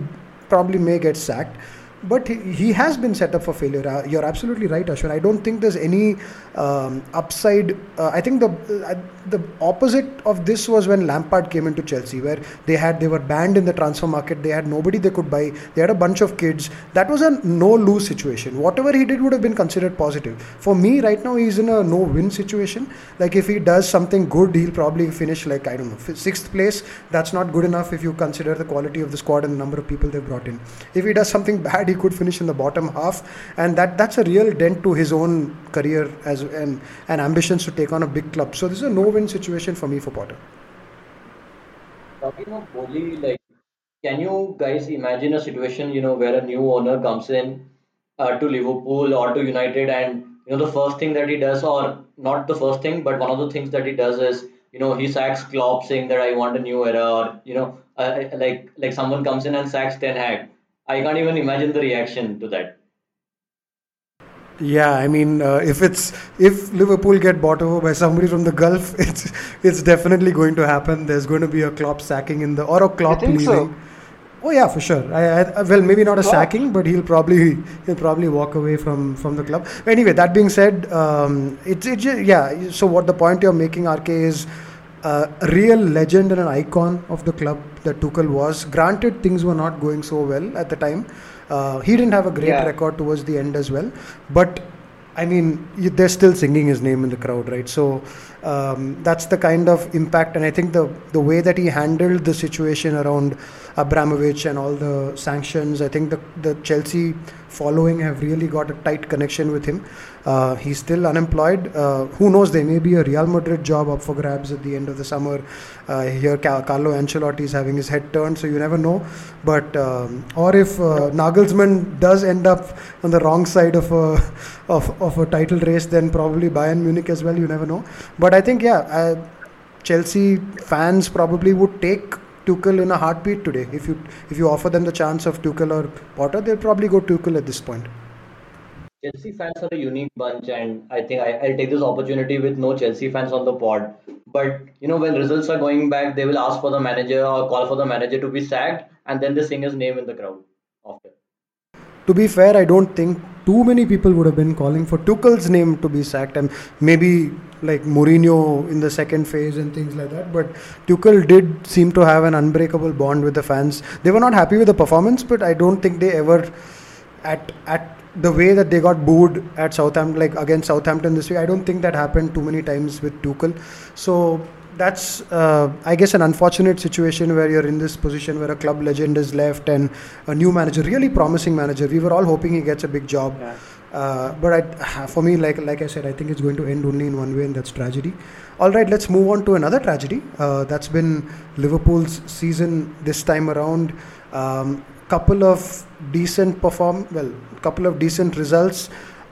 probably may get sacked but he, has been set up for failure. Uh, you're absolutely right, Ashwin. I don't think there's any um, upside. Uh, I think the uh, the opposite of this was when Lampard came into Chelsea, where they had they were banned in the transfer market. They had nobody they could buy. They had a bunch of kids. That was a no lose situation. Whatever he did would have been considered positive. For me, right now, he's in a no win situation. Like if he does something good, he'll probably finish like I don't know sixth place. That's not good enough if you consider the quality of the squad and the number of people they've brought in. If he does something bad he could finish in the bottom half, and that that's a real dent to his own career as and and ambitions to take on a big club. So this is a no-win situation for me for Potter. Talking of like, can you guys imagine a situation, you know, where a new owner comes in uh, to Liverpool or to United, and you know, the first thing that he does, or not the first thing, but one of the things that he does is, you know, he sacks Klopp, saying that I want a new era, or you know, uh, like like someone comes in and sacks Ten Hag I can't even imagine the reaction to that. Yeah, I mean, uh, if it's if Liverpool get bought over by somebody from the Gulf, it's it's definitely going to happen. There's going to be a Klopp sacking in the or a Klopp leaving. So? Oh yeah, for sure. I, I, well, maybe not a Klopp. sacking, but he'll probably he'll probably walk away from from the club. Anyway, that being said, um, it's it, yeah. So what the point you're making, RK, is a real legend and an icon of the club that Tuchel was. Granted, things were not going so well at the time. Uh, he didn't have a great yeah. record towards the end as well. But I mean, they're still singing his name in the crowd, right? So um, that's the kind of impact, and I think the the way that he handled the situation around Abramovich and all the sanctions, I think the the Chelsea following have really got a tight connection with him. Uh, he's still unemployed. Uh, who knows? There may be a Real Madrid job up for grabs at the end of the summer. Uh, here, Carlo Ancelotti is having his head turned, so you never know. But um, or if uh, Nagelsmann does end up on the wrong side of a of, of a title race, then probably Bayern Munich as well. You never know. But I think yeah, Chelsea fans probably would take Tuchel in a heartbeat today. If you if you offer them the chance of Tuchel or Potter, they'll probably go Tuchel at this point. Chelsea fans are a unique bunch, and I think I, I'll take this opportunity with no Chelsea fans on the pod. But you know, when results are going back, they will ask for the manager or call for the manager to be sacked, and then they sing his name in the crowd after. to be fair, I don't think too many people would have been calling for Tuchel's name to be sacked, and maybe like Mourinho in the second phase and things like that. But Tuchel did seem to have an unbreakable bond with the fans. They were not happy with the performance, but I don't think they ever, at at the way that they got booed at Southampton, like against Southampton this week, I don't think that happened too many times with Tuchel. So that's uh, I guess an unfortunate situation where you're in this position where a club legend is left and a new manager, really promising manager. We were all hoping he gets a big job, Yeah. uh, but I, for me, like like I said, I think it's going to end only in one way, and that's tragedy. All right, let's move on to another tragedy. Uh, that's been Liverpool's season this time around. Um, couple of decent perform well, couple of decent results.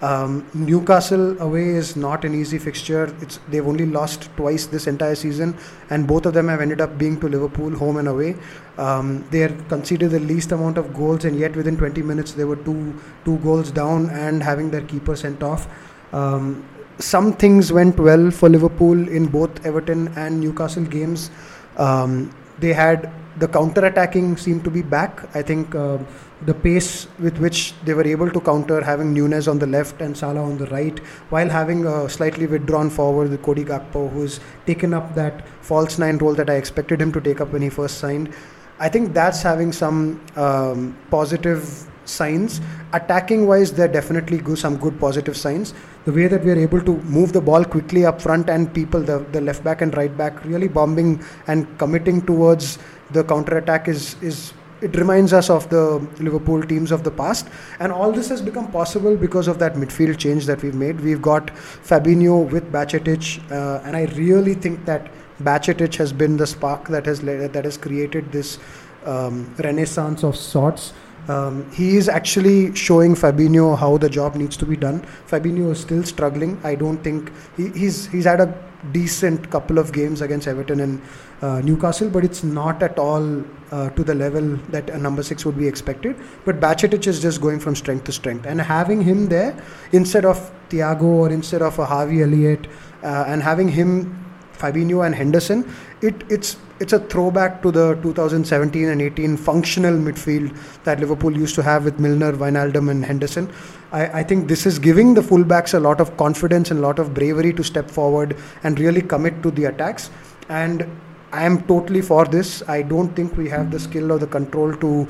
Um, Newcastle away is not an easy fixture. It's they've only lost twice this entire season, and both of them have ended up being to Liverpool, home and away. Um, they are conceded the least amount of goals, and yet within 20 minutes they were two two goals down and having their keeper sent off. Um, some things went well for Liverpool in both Everton and Newcastle games. Um, they had the counter attacking seemed to be back. I think uh, the pace with which they were able to counter, having Nunez on the left and Salah on the right, while having a slightly withdrawn forward with Cody Gakpo, who's taken up that false nine role that I expected him to take up when he first signed. I think that's having some um, positive signs. Attacking wise, there definitely go some good positive signs. The way that we are able to move the ball quickly up front and people, the, the left back and right back, really bombing and committing towards the counter attack is is it reminds us of the Liverpool teams of the past. And all this has become possible because of that midfield change that we've made. We've got Fabinho with Bajcetic, uh, and I really think that Bajcetic has been the spark that has led, that has created this um, renaissance of sorts. Um, he is actually showing Fabinho how the job needs to be done. Fabinho is still struggling. I don't think he, he's he's had a decent couple of games against Everton and uh, Newcastle, but it's not at all uh, to the level that a number six would be expected. But Bajcetic is just going from strength to strength, and having him there instead of Thiago or instead of a Harvey Elliott, uh, and having him Fabinho and Henderson, it, it's it's a throwback to the 2017 and 18 functional midfield that Liverpool used to have with Milner, Wijnaldum, and Henderson. I, I think this is giving the fullbacks a lot of confidence and a lot of bravery to step forward and really commit to the attacks. And I am totally for this. I don't think we have the skill or the control to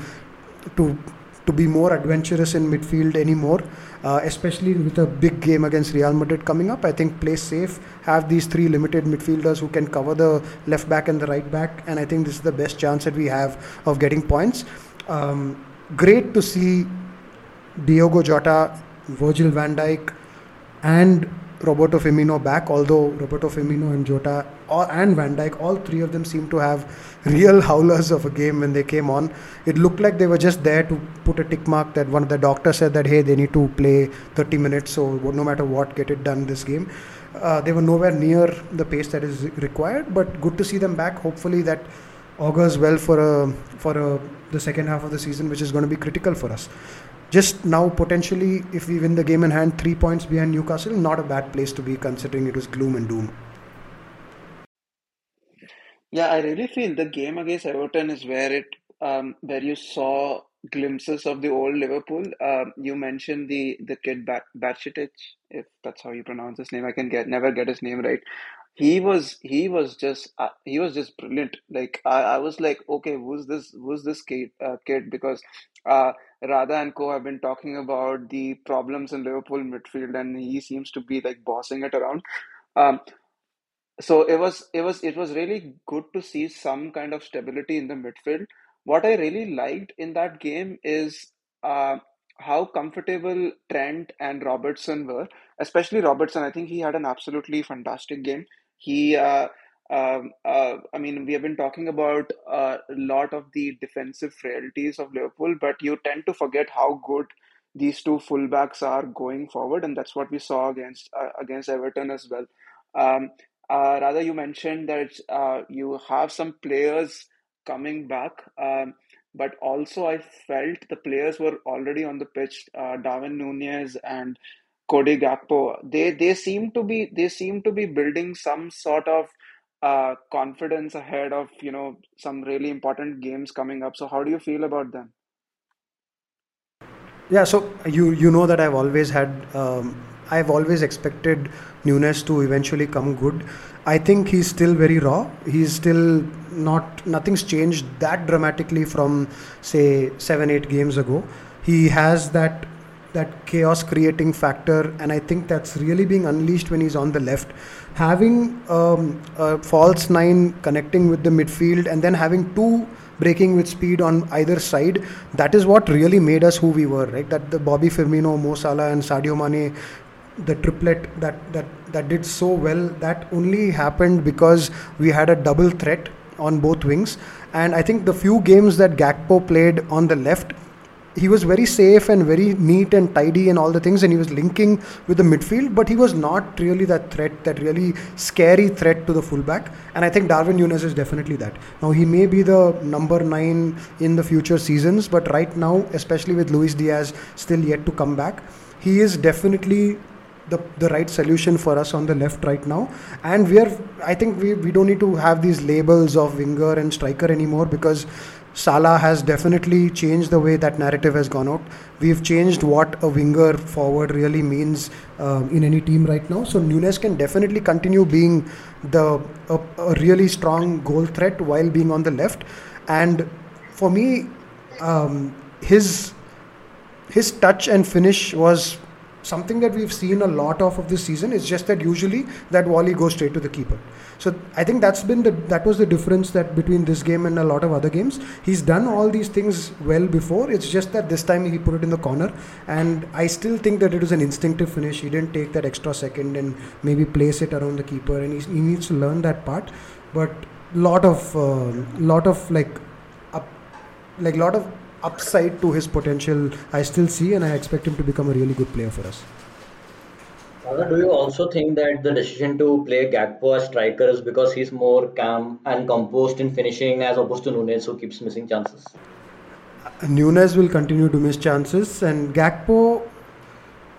to to be more adventurous in midfield anymore, uh, especially with a big game against Real Madrid coming up. I think play safe, have these three limited midfielders who can cover the left back and the right back, and I think this is the best chance that we have of getting points. Um, great to see Diogo Jota, Virgil van Dijk, and Roberto Firmino back. Although Roberto Firmino and Jota and Van Dijk, all three of them seem to have real howlers of a game when they came on. It looked like they were just there to put a tick mark that one of the doctors said that hey, they need to play 30 minutes, so no matter what, get it done this game. Uh, they were nowhere near the pace that is required, but good to see them back. Hopefully that augurs well for a for a, the second half of the season, which is going to be critical for us just now potentially if we win the game in hand three points behind newcastle not a bad place to be considering it was gloom and doom Yeah, I really feel the game against Everton is where it um where you saw glimpses of the old Liverpool. Um, you mentioned the the kid Bat Batchitic, if that's how you pronounce his name. I can get never get his name right. He was he was just uh, he was just brilliant. Like I, I was like, okay, who's this who's this kid uh, kid? Because uh, Radha and co have been talking about the problems in Liverpool midfield, and he seems to be like bossing it around. Um, so it was it was it was really good to see some kind of stability in the midfield. What I really liked in that game is uh, how comfortable Trent and Robertson were, especially Robertson. I think he had an absolutely fantastic game. He, uh, um, uh, I mean, we have been talking about a lot of the defensive frailties of Liverpool, but you tend to forget how good these two fullbacks are going forward, and that's what we saw against uh, against Everton as well. Um, uh, Radha, you mentioned that uh, you have some players coming back. Um, but also I felt the players were already on the pitch. Uh, Darwin Nunez and Cody Gakpo. They they seem to be they seem to be building some sort of uh, confidence ahead of you know some really important games coming up. So how do you feel about them? Yeah, so you you know that I've always had um, I've always expected Nunez to eventually come good. I think he's still very raw. He's still not nothing's changed that dramatically from say seven eight games ago. He has that that chaos creating factor, and I think that's really being unleashed when he's on the left. Having um, a false nine connecting with the midfield, and then having two breaking with speed on either side, that is what really made us who we were, right? That the Bobby Firmino, Mo Salah, and Sadio Mane the triplet that that that did so well that only happened because we had a double threat on both wings and i think the few games that Gakpo played on the left he was very safe and very neat and tidy and all the things and he was linking with the midfield but he was not really that threat that really scary threat to the fullback. And i think darwin nunez is definitely that. Now he may be the number 9 in the future seasons but right now especially with luis diaz still yet to come back he is definitely the, the right solution for us on the left right now. And we are i think we, we don't need to have these labels of winger and striker anymore because Salah has definitely changed the way that narrative has gone out. We've changed what a winger forward really means uh, in any team right now. So Nunez can definitely continue being the a, a, really strong goal threat while being on the left. And for me, um, his his touch and finish was something that we've seen a lot of of this season. It's just that usually that volley goes straight to the keeper. So I think that's been the that was the difference that between this game and a lot of other games. He's done all these things well before. It's just that this time he put it in the corner, and I still think that it was an instinctive finish. He didn't take that extra second and maybe place it around the keeper, and he, he needs to learn that part. But lot of uh, lot of like up, like lot of upside to his potential I still see, and I expect him to become a really good player for us. Do you also think that the decision to play Gakpo as striker is because he's more calm and composed in finishing as opposed to Nunez, who keeps missing chances? Nunez will continue to miss chances, and Gakpo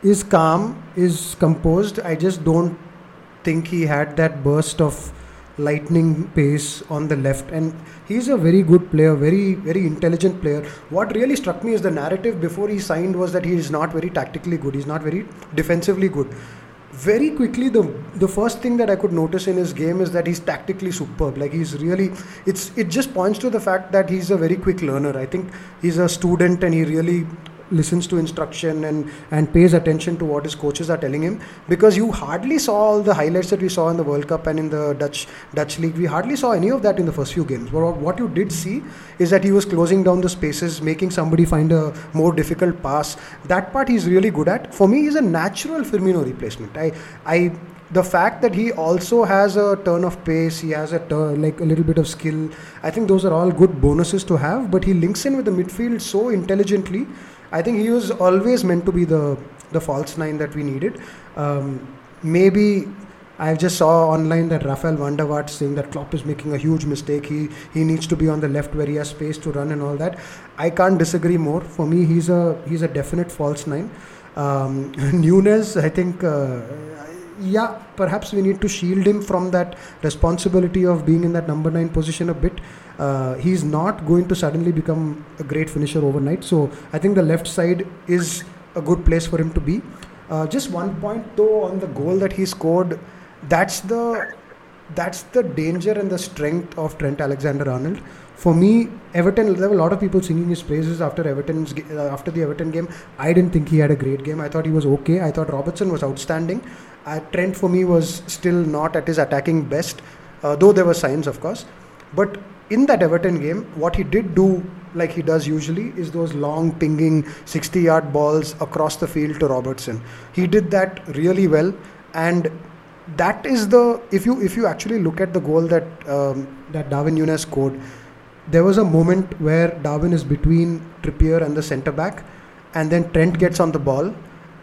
is calm, is composed. I just don't think he had that burst of lightning pace on the left. And he's a very good player very very intelligent player. What really struck me is the narrative before he signed was that he is not very tactically good. He's not very defensively good. Very quickly the the first thing that i could notice in his game is that he's tactically superb. Like he's really it's it just points to the fact that he's a very quick learner. I think he's a student and he really listens to instruction and and pays attention to what his coaches are telling him because you hardly saw all the highlights that we saw in the World Cup and in the Dutch Dutch league we hardly saw any of that in the first few games but what you did see is that he was closing down the spaces making somebody find a more difficult pass that part he's really good at for me he's a natural Firmino replacement I I the fact that he also has a turn of pace, he has a turn, like a little bit of skill. I think those are all good bonuses to have. But he links in with the midfield so intelligently I think he was always meant to be the the false nine that we needed. Um, maybe I just saw online that Rafael van der saying that Klopp is making a huge mistake. He he needs to be on the left where he has space to run and all that. I can't disagree more. For me, he's a he's a definite false nine. Um, Nunez, I think. Uh, yeah, perhaps we need to shield him from that responsibility of being in that number nine position a bit uh, he's not going to suddenly become a great finisher overnight. So I think the left side is a good place for him to be. Uh, just one point though on the goal that he scored, that's the that's the danger and the strength of Trent Alexander-Arnold. For me, Everton. There were a lot of people singing his praises after Everton's uh, after the Everton game. I didn't think he had a great game. I thought he was okay. I thought Robertson was outstanding. Trent for me was still not at his attacking best, uh, though there were signs, of course. But in that Everton game, what he did do, like he does usually, is those long pinging 60 yard balls across the field to Robertson. He did that really well, and that is the if you if you actually look at the goal that um, that Darwin Nunez scored, there was a moment where Darwin is between Trippier and the centre back, and then Trent gets on the ball,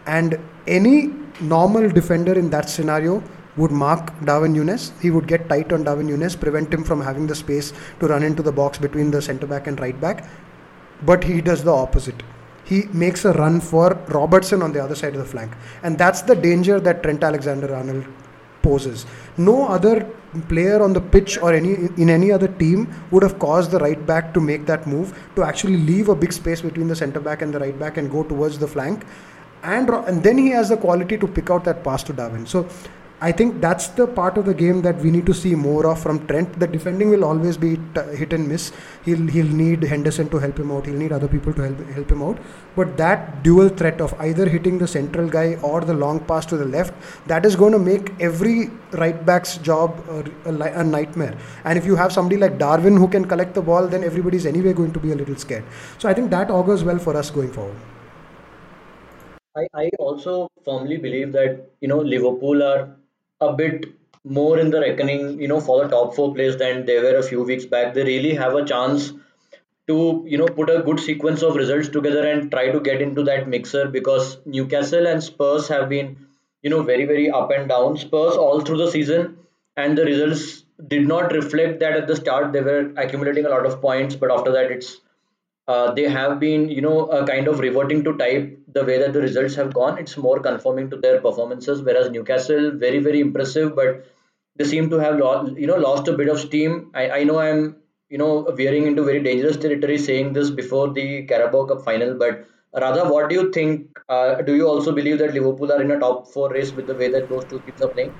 and any normal defender in that scenario would mark Darwin Nunez. He would get tight on Darwin Nunez, prevent him from having the space to run into the box between the centre back and right back. but he does the opposite. He makes a run for Robertson on the other side of the flank, and that's the danger that Trent Alexander-Arnold poses. No other player on the pitch or any in any other team would have caused the right back to make that move to actually leave a big space between the centre back and the right back and go towards the flank and and then he has the quality to pick out that pass to Darwin so I think that's the part of the game that we need to see more of from Trent. The defending will always be t- hit and miss. He'll he'll need Henderson to help him out. He'll need other people to help help him out. But that dual threat of either hitting the central guy or the long pass to the left, that is going to make every right back's job a, a, a nightmare. And if you have somebody like Darwin who can collect the ball, then everybody's anyway going to be a little scared. So I think that augurs well for us going forward. I, I also firmly believe that you know Liverpool are a bit more in the reckoning, you know, for the top four place than they were a few weeks back. They really have a chance to, you know, put a good sequence of results together and try to get into that mixer because Newcastle and Spurs have been, you know, very, very up and down. Spurs all through the season and the results did not reflect that at the start. They were accumulating a lot of points, but after that it's uh, they have been, you know, uh, kind of reverting to type the way that the results have gone. It's more conforming to their performances. Whereas Newcastle, very very impressive, but they seem to have lost, you know, lost a bit of steam. I, I know I'm, you know, veering into very dangerous territory saying this before the Carabao Cup final, but Radha, what do you think? Uh, do you also believe that Liverpool are in a top four race with the way that those two teams are playing?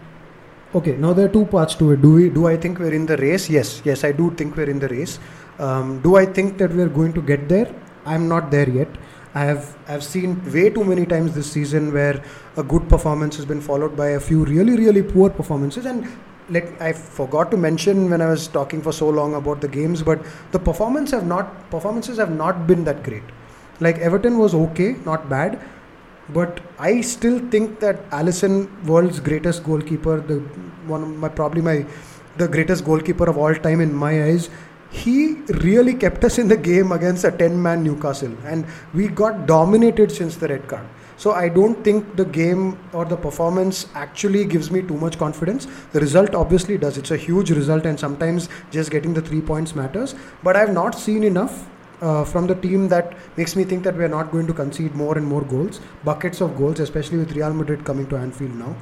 Okay, now there are two parts to it. Do we? Do I think we're in the race? Yes, yes, I do think we're in the race. Um, do I think that we're going to get there? I'm not there yet. I have I've seen way too many times this season where a good performance has been followed by a few really really poor performances and let I forgot to mention when I was talking for so long about the games but the performance have not performances have not been that great like Everton was okay not bad but I still think that Alisson, world's greatest goalkeeper the one my probably my the greatest goalkeeper of all time in my eyes he really kept us in the game against a 10 man Newcastle and we got dominated since the red card. So I don't think the game or the performance actually gives me too much confidence. The result obviously does. It's a huge result and sometimes just getting the 3 points matters, but I've not seen enough uh, from the team that makes me think that we are not going to concede more and more goals, buckets of goals, especially with Real Madrid coming to Anfield now.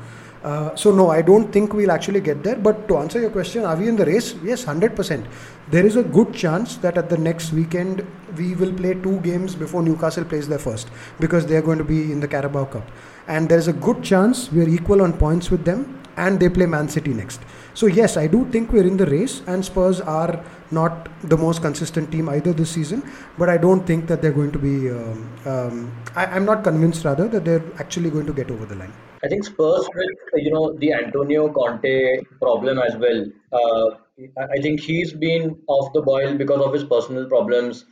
Uh, so no, I don't think we'll actually get there. But to answer your question, are we in the race? Yes, hundred percent. There is a good chance that at the next weekend we will play two games before Newcastle plays their first because they are going to be in the Carabao Cup, and there is a good chance we are equal on points with them, and they play Man City next. So yes, I do think we're in the race, and Spurs are not the most consistent team either this season. But I don't think that they're going to be. Um, um, I, I'm not convinced rather that they're actually going to get over the line. I think Spurs with you know the Antonio Conte problem as well. Uh, I think he's been off the boil because of his personal problems,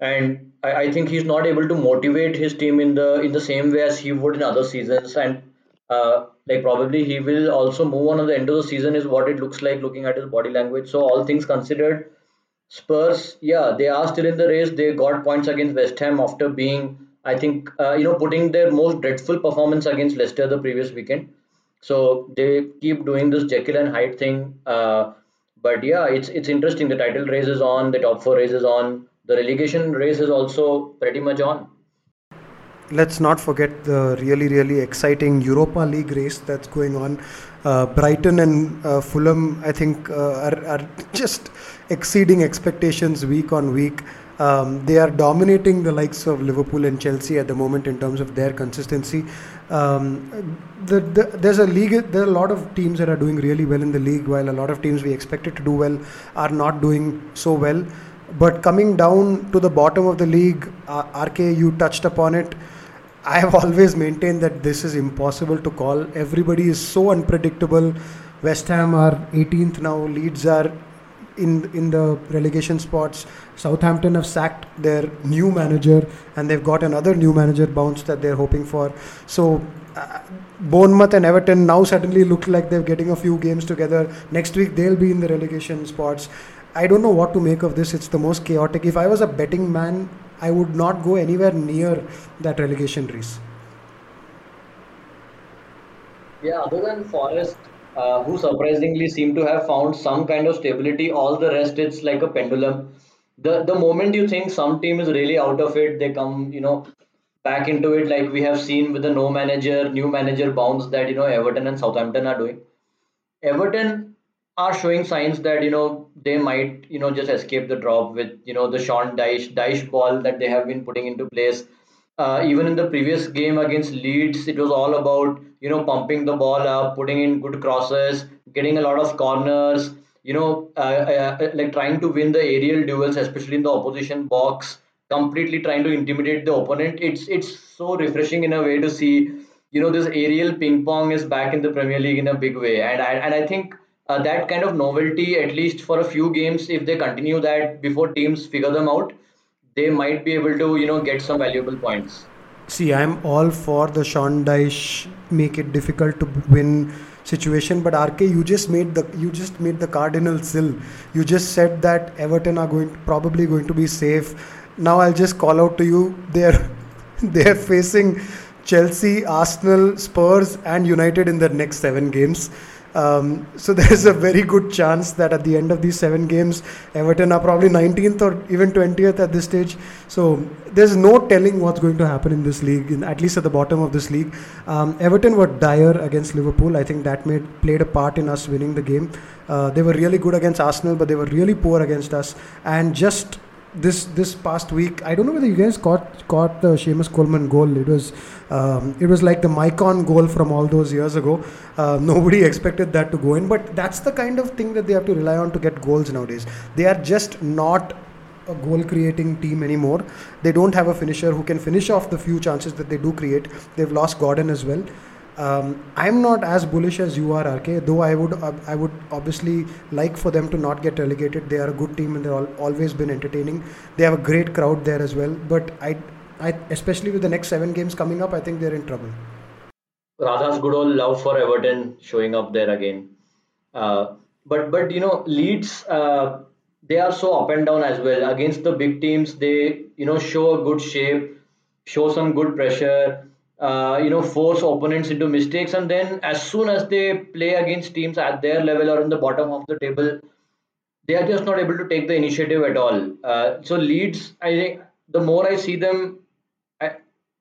and I, I, think he's not able to motivate his team in the in the same way as he would in other seasons. And uh, like probably he will also move on at the end of the season is what it looks like looking at his body language. So all things considered, Spurs, yeah, they are still in the race. They got points against West Ham after being I think uh, you know putting their most dreadful performance against Leicester the previous weekend. So they keep doing this Jekyll and Hyde thing. Uh, but yeah, it's it's interesting. The title race is on. The top four race is on. The relegation race is also pretty much on. Let's not forget the really really exciting Europa League race that's going on. Uh, Brighton and uh, Fulham, I think, uh, are, are just exceeding expectations week on week. Um, they are dominating the likes of Liverpool and Chelsea at the moment in terms of their consistency. Um, the, the, there's a league. There are a lot of teams that are doing really well in the league, while a lot of teams we expected to do well are not doing so well. But coming down to the bottom of the league, uh, RK, you touched upon it. I have always maintained that this is impossible to call. Everybody is so unpredictable. West Ham are 18th now. Leeds are in in the relegation spots. Southampton have sacked their new manager, and they've got another new manager bounce that they're hoping for. So. Uh, Bournemouth and Everton now suddenly look like they're getting a few games together. Next week they'll be in the relegation spots. I don't know what to make of this. It's the most chaotic. If I was a betting man, I would not go anywhere near that relegation race. Yeah, other than Forest, uh, who surprisingly seem to have found some kind of stability. All the rest, it's like a pendulum. the the moment you think some team is really out of it, they come you know back into it like we have seen with the no manager, new manager bounce that you know Everton and Southampton are doing. Everton are showing signs that you know they might you know just escape the drop with you know the Sean Dyche Dyche ball that they have been putting into place. Uh, even in the previous game against Leeds, it was all about you know pumping the ball up, putting in good crosses, getting a lot of corners. You know, uh, uh, uh, like trying to win the aerial duels, especially in the opposition box. Completely trying to intimidate the opponent. It's it's so refreshing in a way to see you know this aerial ping pong is back in the Premier League in a big way, and I, and I think uh, that kind of novelty, at least for a few games, if they continue that before teams figure them out, they might be able to you know get some valuable points. See, I'm all for the Sean Dyche make it difficult to win situation, but RK, you just made the you just made the cardinal sill. You just said that Everton are going probably going to be safe. Now I'll just call out to you. They're they're facing Chelsea, Arsenal, Spurs, and United in their next seven games. Um, so there's a very good chance that at the end of these seven games, Everton are probably 19th or even 20th at this stage. So there's no telling what's going to happen in this league, in, at least at the bottom of this league. Um, Everton were dire against Liverpool. I think that made played a part in us winning the game. Uh, they were really good against Arsenal, but they were really poor against us. And just this this past week. I don't know whether you guys caught caught the Seamus Coleman goal. It was um, it was like the Maicon goal from all those years ago. Uh, nobody expected that to go in, but that's the kind of thing that they have to rely on to get goals nowadays. They are just not a goal creating team anymore. They don't have a finisher who can finish off the few chances that they do create. They've lost Gordon as well. Um, I'm not as bullish as you are, RK. Though I would, uh, I would obviously like for them to not get relegated. They are a good team and they've always been entertaining. They have a great crowd there as well. But I, I, especially with the next seven games coming up, I think they're in trouble. Radha's good old love for Everton showing up there again. Uh, but but you know Leeds, uh, they are so up and down as well against the big teams. They you know show a good shape, show some good pressure uh, you know force opponents into mistakes and then as soon as they play against teams at their level or in the bottom of the table they are just not able to take the initiative at all. Uh, so leeds i think the more i see them I,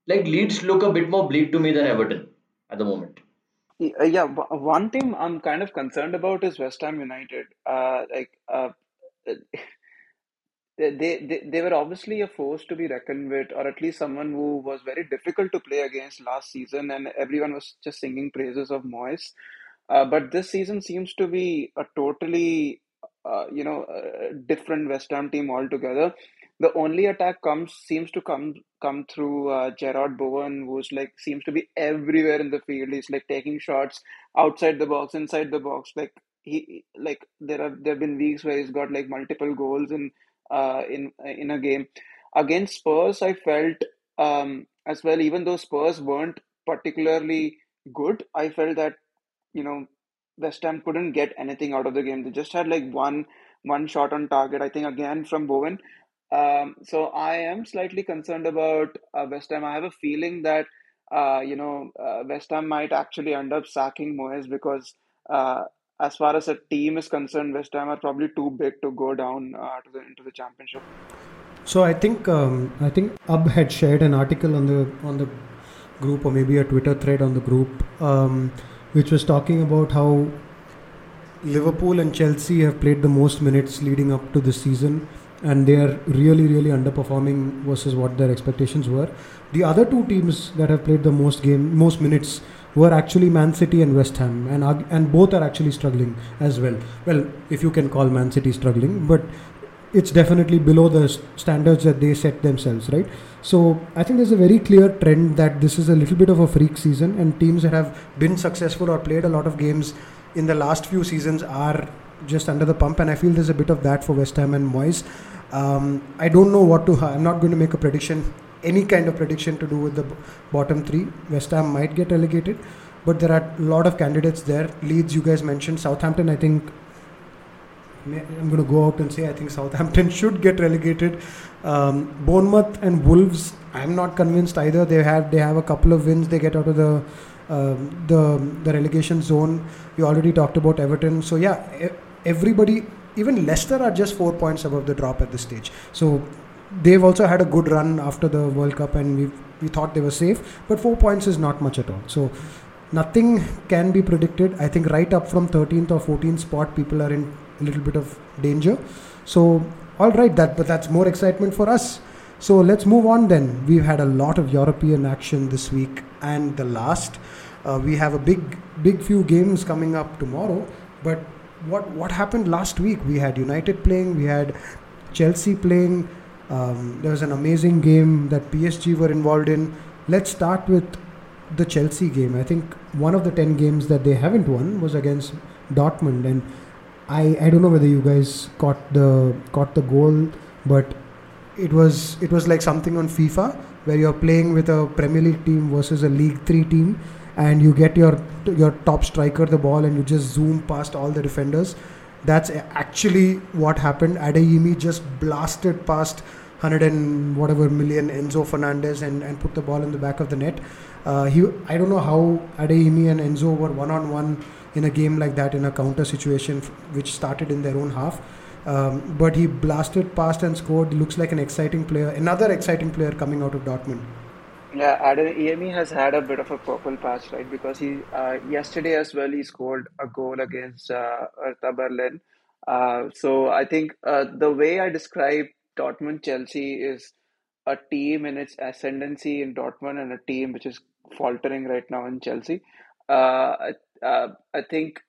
like leeds look a bit more bleak to me than everton at the moment. Yeah one thing i'm kind of concerned about is west ham united. Uh, like uh, they, they they were obviously a force to be reckoned with, or at least someone who was very difficult to play against last season, and everyone was just singing praises of Moyes. Uh, but this season seems to be a totally, uh, you know, different West Ham team altogether. The only attack comes seems to come come through uh, Jarrod Bowen, who's like seems to be everywhere in the field. He's like taking shots outside the box, inside the box. Like he like there have there have been weeks where he's got like multiple goals and uh, in in a game against Spurs. I felt um, as well, even though Spurs weren't particularly good, I felt that you know West Ham couldn't get anything out of the game. They just had like one one shot on target. I think again from Bowen. Um, so I am slightly concerned about uh, West Ham. I have a feeling that uh, you know uh, West Ham might actually end up sacking Moyes because uh, as far as a team is concerned, West Ham are probably too big to go down uh, to the into the championship. So I think um, I think Ab had shared an article on the on the group or maybe a Twitter thread on the group, um, which was talking about how Liverpool and Chelsea have played the most minutes leading up to this season, and they are really really underperforming versus what their expectations were. The other two teams that have played the most game most minutes were actually Man City and West Ham, and and both are actually struggling as well. Well, if you can call Man City struggling, but it's definitely below the standards that they set themselves, right? So I think there's a very clear trend that this is a little bit of a freak season, and teams that have been successful or played a lot of games in the last few seasons are just under the pump, and I feel there's a bit of that for West Ham and Moyes. Um, I don't know what to. I'm not going to make a prediction any kind of prediction to do with the bottom three. West Ham might get relegated, but there are a lot of candidates there. Leeds, you guys mentioned. Southampton, I think. I'm going to go out and say I think Southampton should get relegated. Um, Bournemouth and Wolves, I'm not convinced either. They have they have a couple of wins. They get out of the uh, the the relegation zone. You already talked about Everton. So yeah, everybody even Leicester are just four points above the drop at this stage. So they've also had a good run after the World Cup, and we we thought they were safe. But four points is not much at all. So nothing can be predicted. I think right up from 13th or 14th spot, people are in a little bit of danger. So all right, that but that's more excitement for us. So let's move on then. We've had a lot of European action this week and the last. Uh, we have a big, big few games coming up tomorrow. But what what happened last week? We had United playing, we had Chelsea playing. Um, there was an amazing game that PSG were involved in. Let's start with the Chelsea game. I think one of the ten games that they haven't won was against Dortmund, and I I don't know whether you guys caught the caught the goal, but it was it was like something on FIFA where you're playing with a Premier League team versus a League Three team, and you get your your top striker the ball and you just zoom past all the defenders. That's actually what happened. Adeyemi just blasted past 100 and whatever million Enzo Fernandez and, and put the ball in the back of the net. Uh, he I don't know how Adeyemi and Enzo were one on one in a game like that in a counter situation which started in their own half. Um, but he blasted past and scored. Looks like an exciting player. Another exciting player coming out of Dortmund. Yeah, Adeyemi has had a bit of a purple patch, right? Because he uh, yesterday as well he scored a goal against uh, Hertha Berlin. Uh, so I think uh, the way I describe Dortmund Chelsea is a team in its ascendancy in Dortmund and a team which is faltering right now in Chelsea. Uh, uh, I think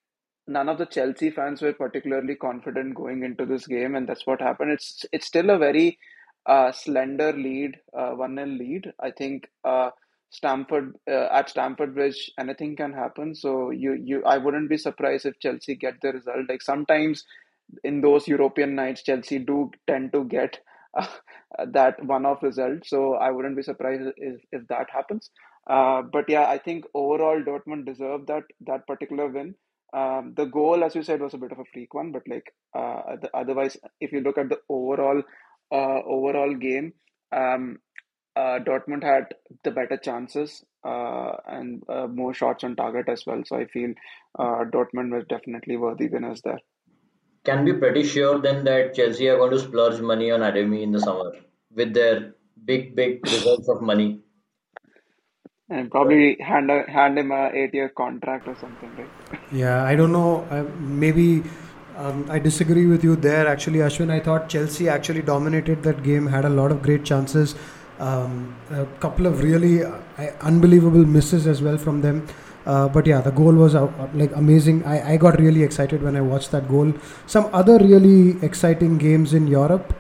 none of the Chelsea fans were particularly confident going into this game, and that's what happened. It's it's still a very uh, slender lead, uh, one nil lead. I think uh, Stamford uh, at Stamford Bridge, anything can happen. So you you I wouldn't be surprised if Chelsea get the result. Like sometimes in those European nights, Chelsea do tend to get uh, that one-off result. So I wouldn't be surprised if, if that happens. Uh, but yeah, I think overall Dortmund deserved that that particular win. Um, the goal, as you said, was a bit of a freak one, but like uh, the, otherwise, if you look at the overall uh, overall game, um, uh, Dortmund had the better chances uh, and uh, more shots on target as well. So I feel uh, Dortmund was definitely worthy winners there. Can be pretty sure then that Chelsea are going to splurge money on Adeyemi in the summer with their big, big results of money. And probably hand a, hand him a eight year contract or something, right? Yeah, I don't know. Uh, maybe um, I disagree with you there. Actually, Ashwin, I thought Chelsea actually dominated that game, had a lot of great chances, um, a couple of really uh, unbelievable misses as well from them. Uh, but yeah, the goal was uh, like amazing. I, I got really excited when I watched that goal. Some other really exciting games in Europe.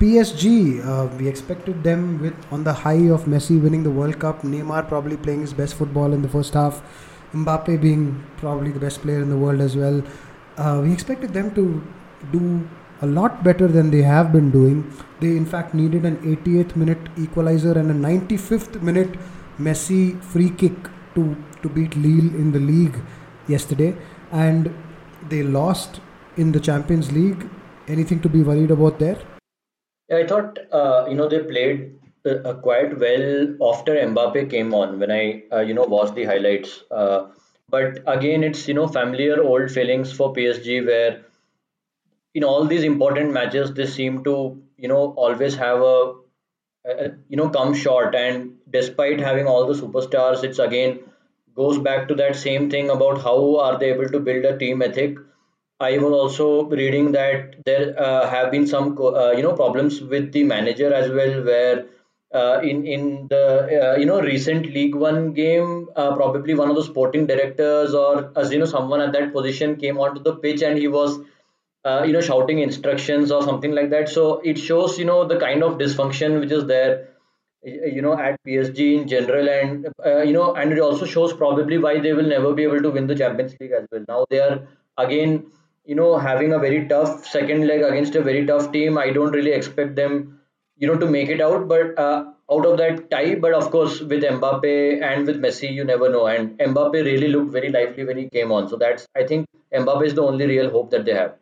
PSG, uh, we expected them with on the high of Messi winning the World Cup, Neymar probably playing his best football in the first half, Mbappe being probably the best player in the world as well. Uh, we expected them to do a lot better than they have been doing. They in fact needed an 88th minute equalizer and a 95th minute Messi free kick to to beat Lille in the league yesterday, and they lost in the Champions League. Anything to be worried about there? Yeah, I thought uh, you know they played uh, quite well after Mbappe came on when I uh, you know watched the highlights. Uh, but again, it's you know familiar old feelings for PSG where in all these important matches they seem to you know always have a, a you know come short. And despite having all the superstars, it's again goes back to that same thing about how are they able to build a team ethic. I was also reading that there uh, have been some uh, you know problems with the manager as well, where uh, in in the uh, you know recent League One game, uh, probably one of the sporting directors or as you know someone at that position came onto the pitch and he was uh, you know shouting instructions or something like that. So it shows you know the kind of dysfunction which is there you know at PSG in general and you know and it also shows probably why they will never be able to win the Champions League as well. Now they are again you know having a very tough second leg against a very tough team i don't really expect them you know to make it out but uh, out of that tie but of course with mbappe and with messi you never know and mbappe really looked very lively when he came on so that's i think mbappe is the only real hope that they have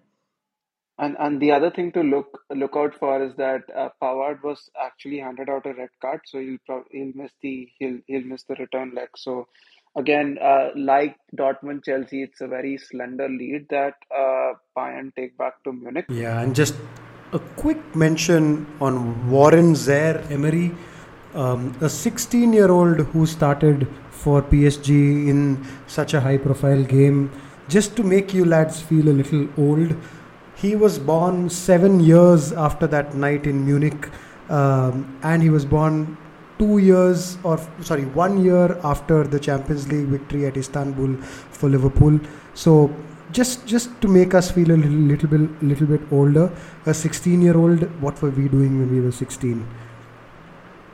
and and the other thing to look look out for is that uh, Pavard was actually handed out a red card, so he'll pro- he'll miss the he'll he'll miss the return leg. So again, uh, like Dortmund, Chelsea, it's a very slender lead that uh, Bayern take back to Munich. Yeah, and just a quick mention on Warren Zaire Emery, um, a 16 year old who started for PSG in such a high profile game. Just to make you lads feel a little old, he was born seven years after that night in Munich, um, and he was born two years or sorry one year after the Champions League victory at Istanbul for Liverpool. So just just to make us feel a little, little bit little bit older, a 16 year old, what were we doing when we were 16?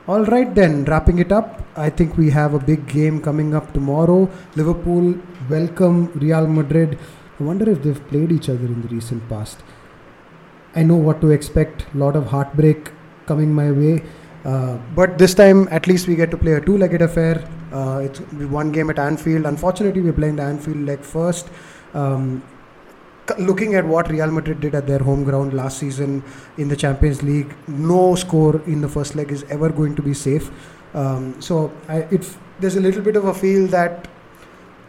All right, then wrapping it up. I think we have a big game coming up tomorrow. Liverpool welcome Real Madrid. I wonder if they've played each other in the recent past. I know what to expect. A lot of heartbreak coming my way. Uh, but this time, at least we get to play a two-legged affair. Uh, it's one game at Anfield. Unfortunately, we're playing the Anfield leg first. Um, looking at what Real Madrid did at their home ground last season in the Champions League, no score in the first leg is ever going to be safe. Um, so I, there's a little bit of a feel that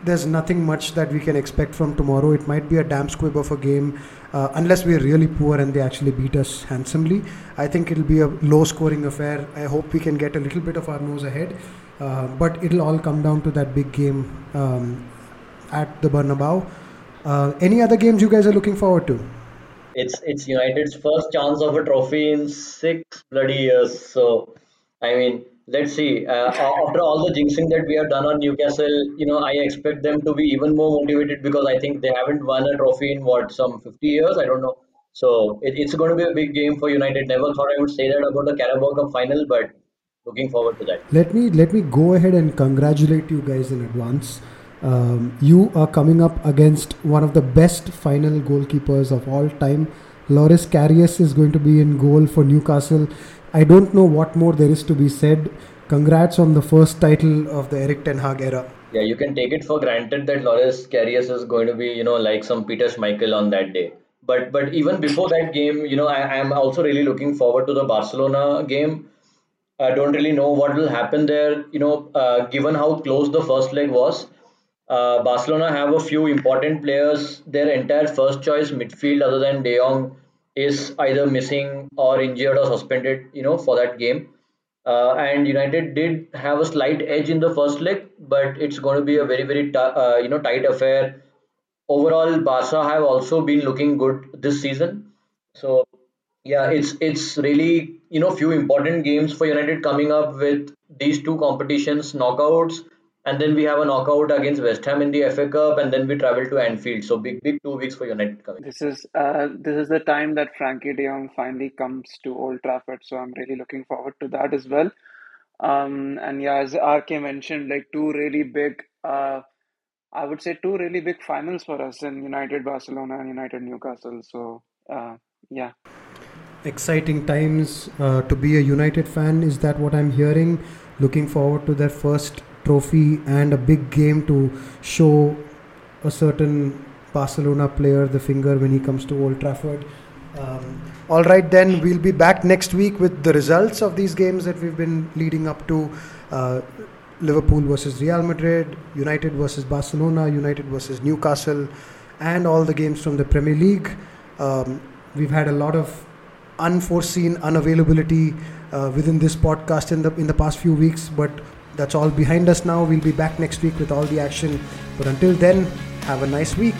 there's nothing much that we can expect from tomorrow. It might be a damn squib of a game, uh, unless we're really poor and they actually beat us handsomely. I think it'll be a low scoring affair. I hope we can get a little bit of our nose ahead, uh, but it'll all come down to that big game um, at the Bernabeu. Uh, any other games you guys are looking forward to? It's it's United's first chance of a trophy in six bloody years. So, I mean, let's see. Uh, after all the jinxing that we have done on Newcastle, you know, I expect them to be even more motivated because I think they haven't won a trophy in what some 50 years. I don't know. So it, it's going to be a big game for United. Never thought I would say that about the Carabao Cup final, but looking forward to that. Let me let me go ahead and congratulate you guys in advance. Um, you are coming up against one of the best final goalkeepers of all time. Loris Karius is going to be in goal for Newcastle. I don't know what more there is to be said. Congrats on the first title of the Erik Ten Hag era. Yeah, you can take it for granted that Loris Karius is going to be, you know, like some Peter Schmeichel on that day. But but even before that game, you know, I am also really looking forward to the Barcelona game. I don't really know what will happen there. You know, uh, given how close the first leg was, uh, Barcelona have a few important players. Their entire first choice midfield, other than De Jong, is either missing or injured or suspended. You know, for that game. Uh, and United did have a slight edge in the first leg, but it's going to be a very very t- uh, you know tight affair. Overall, Barca have also been looking good this season. So yeah, it's it's really you know few important games for United coming up with these two competitions, knockouts, and then we have a knockout against West Ham in the FA Cup, and then we travel to Anfield. So big, big two weeks for United coming. This is uh, this is the time that Frenkie De Jong finally comes to Old Trafford. So I'm really looking forward to that as well. Um, and yeah, as RK mentioned, like two really big, uh, I would say two really big finals for us in United Barcelona and United Newcastle. So uh, yeah. Exciting times uh, to be a United fan. Is that what I'm hearing? Looking forward to their first trophy and a big game to show a certain Barcelona player the finger when he comes to Old Trafford. Um, all right, then we'll be back next week with the results of these games that we've been leading up to. Uh, Liverpool versus Real Madrid, United versus Barcelona, United versus Newcastle, and all the games from the Premier League. Um, we've had a lot of unforeseen unavailability uh, within this podcast in the in the past few weeks, but that's all behind us now. We'll be back next week with all the action. But until then, have a nice week.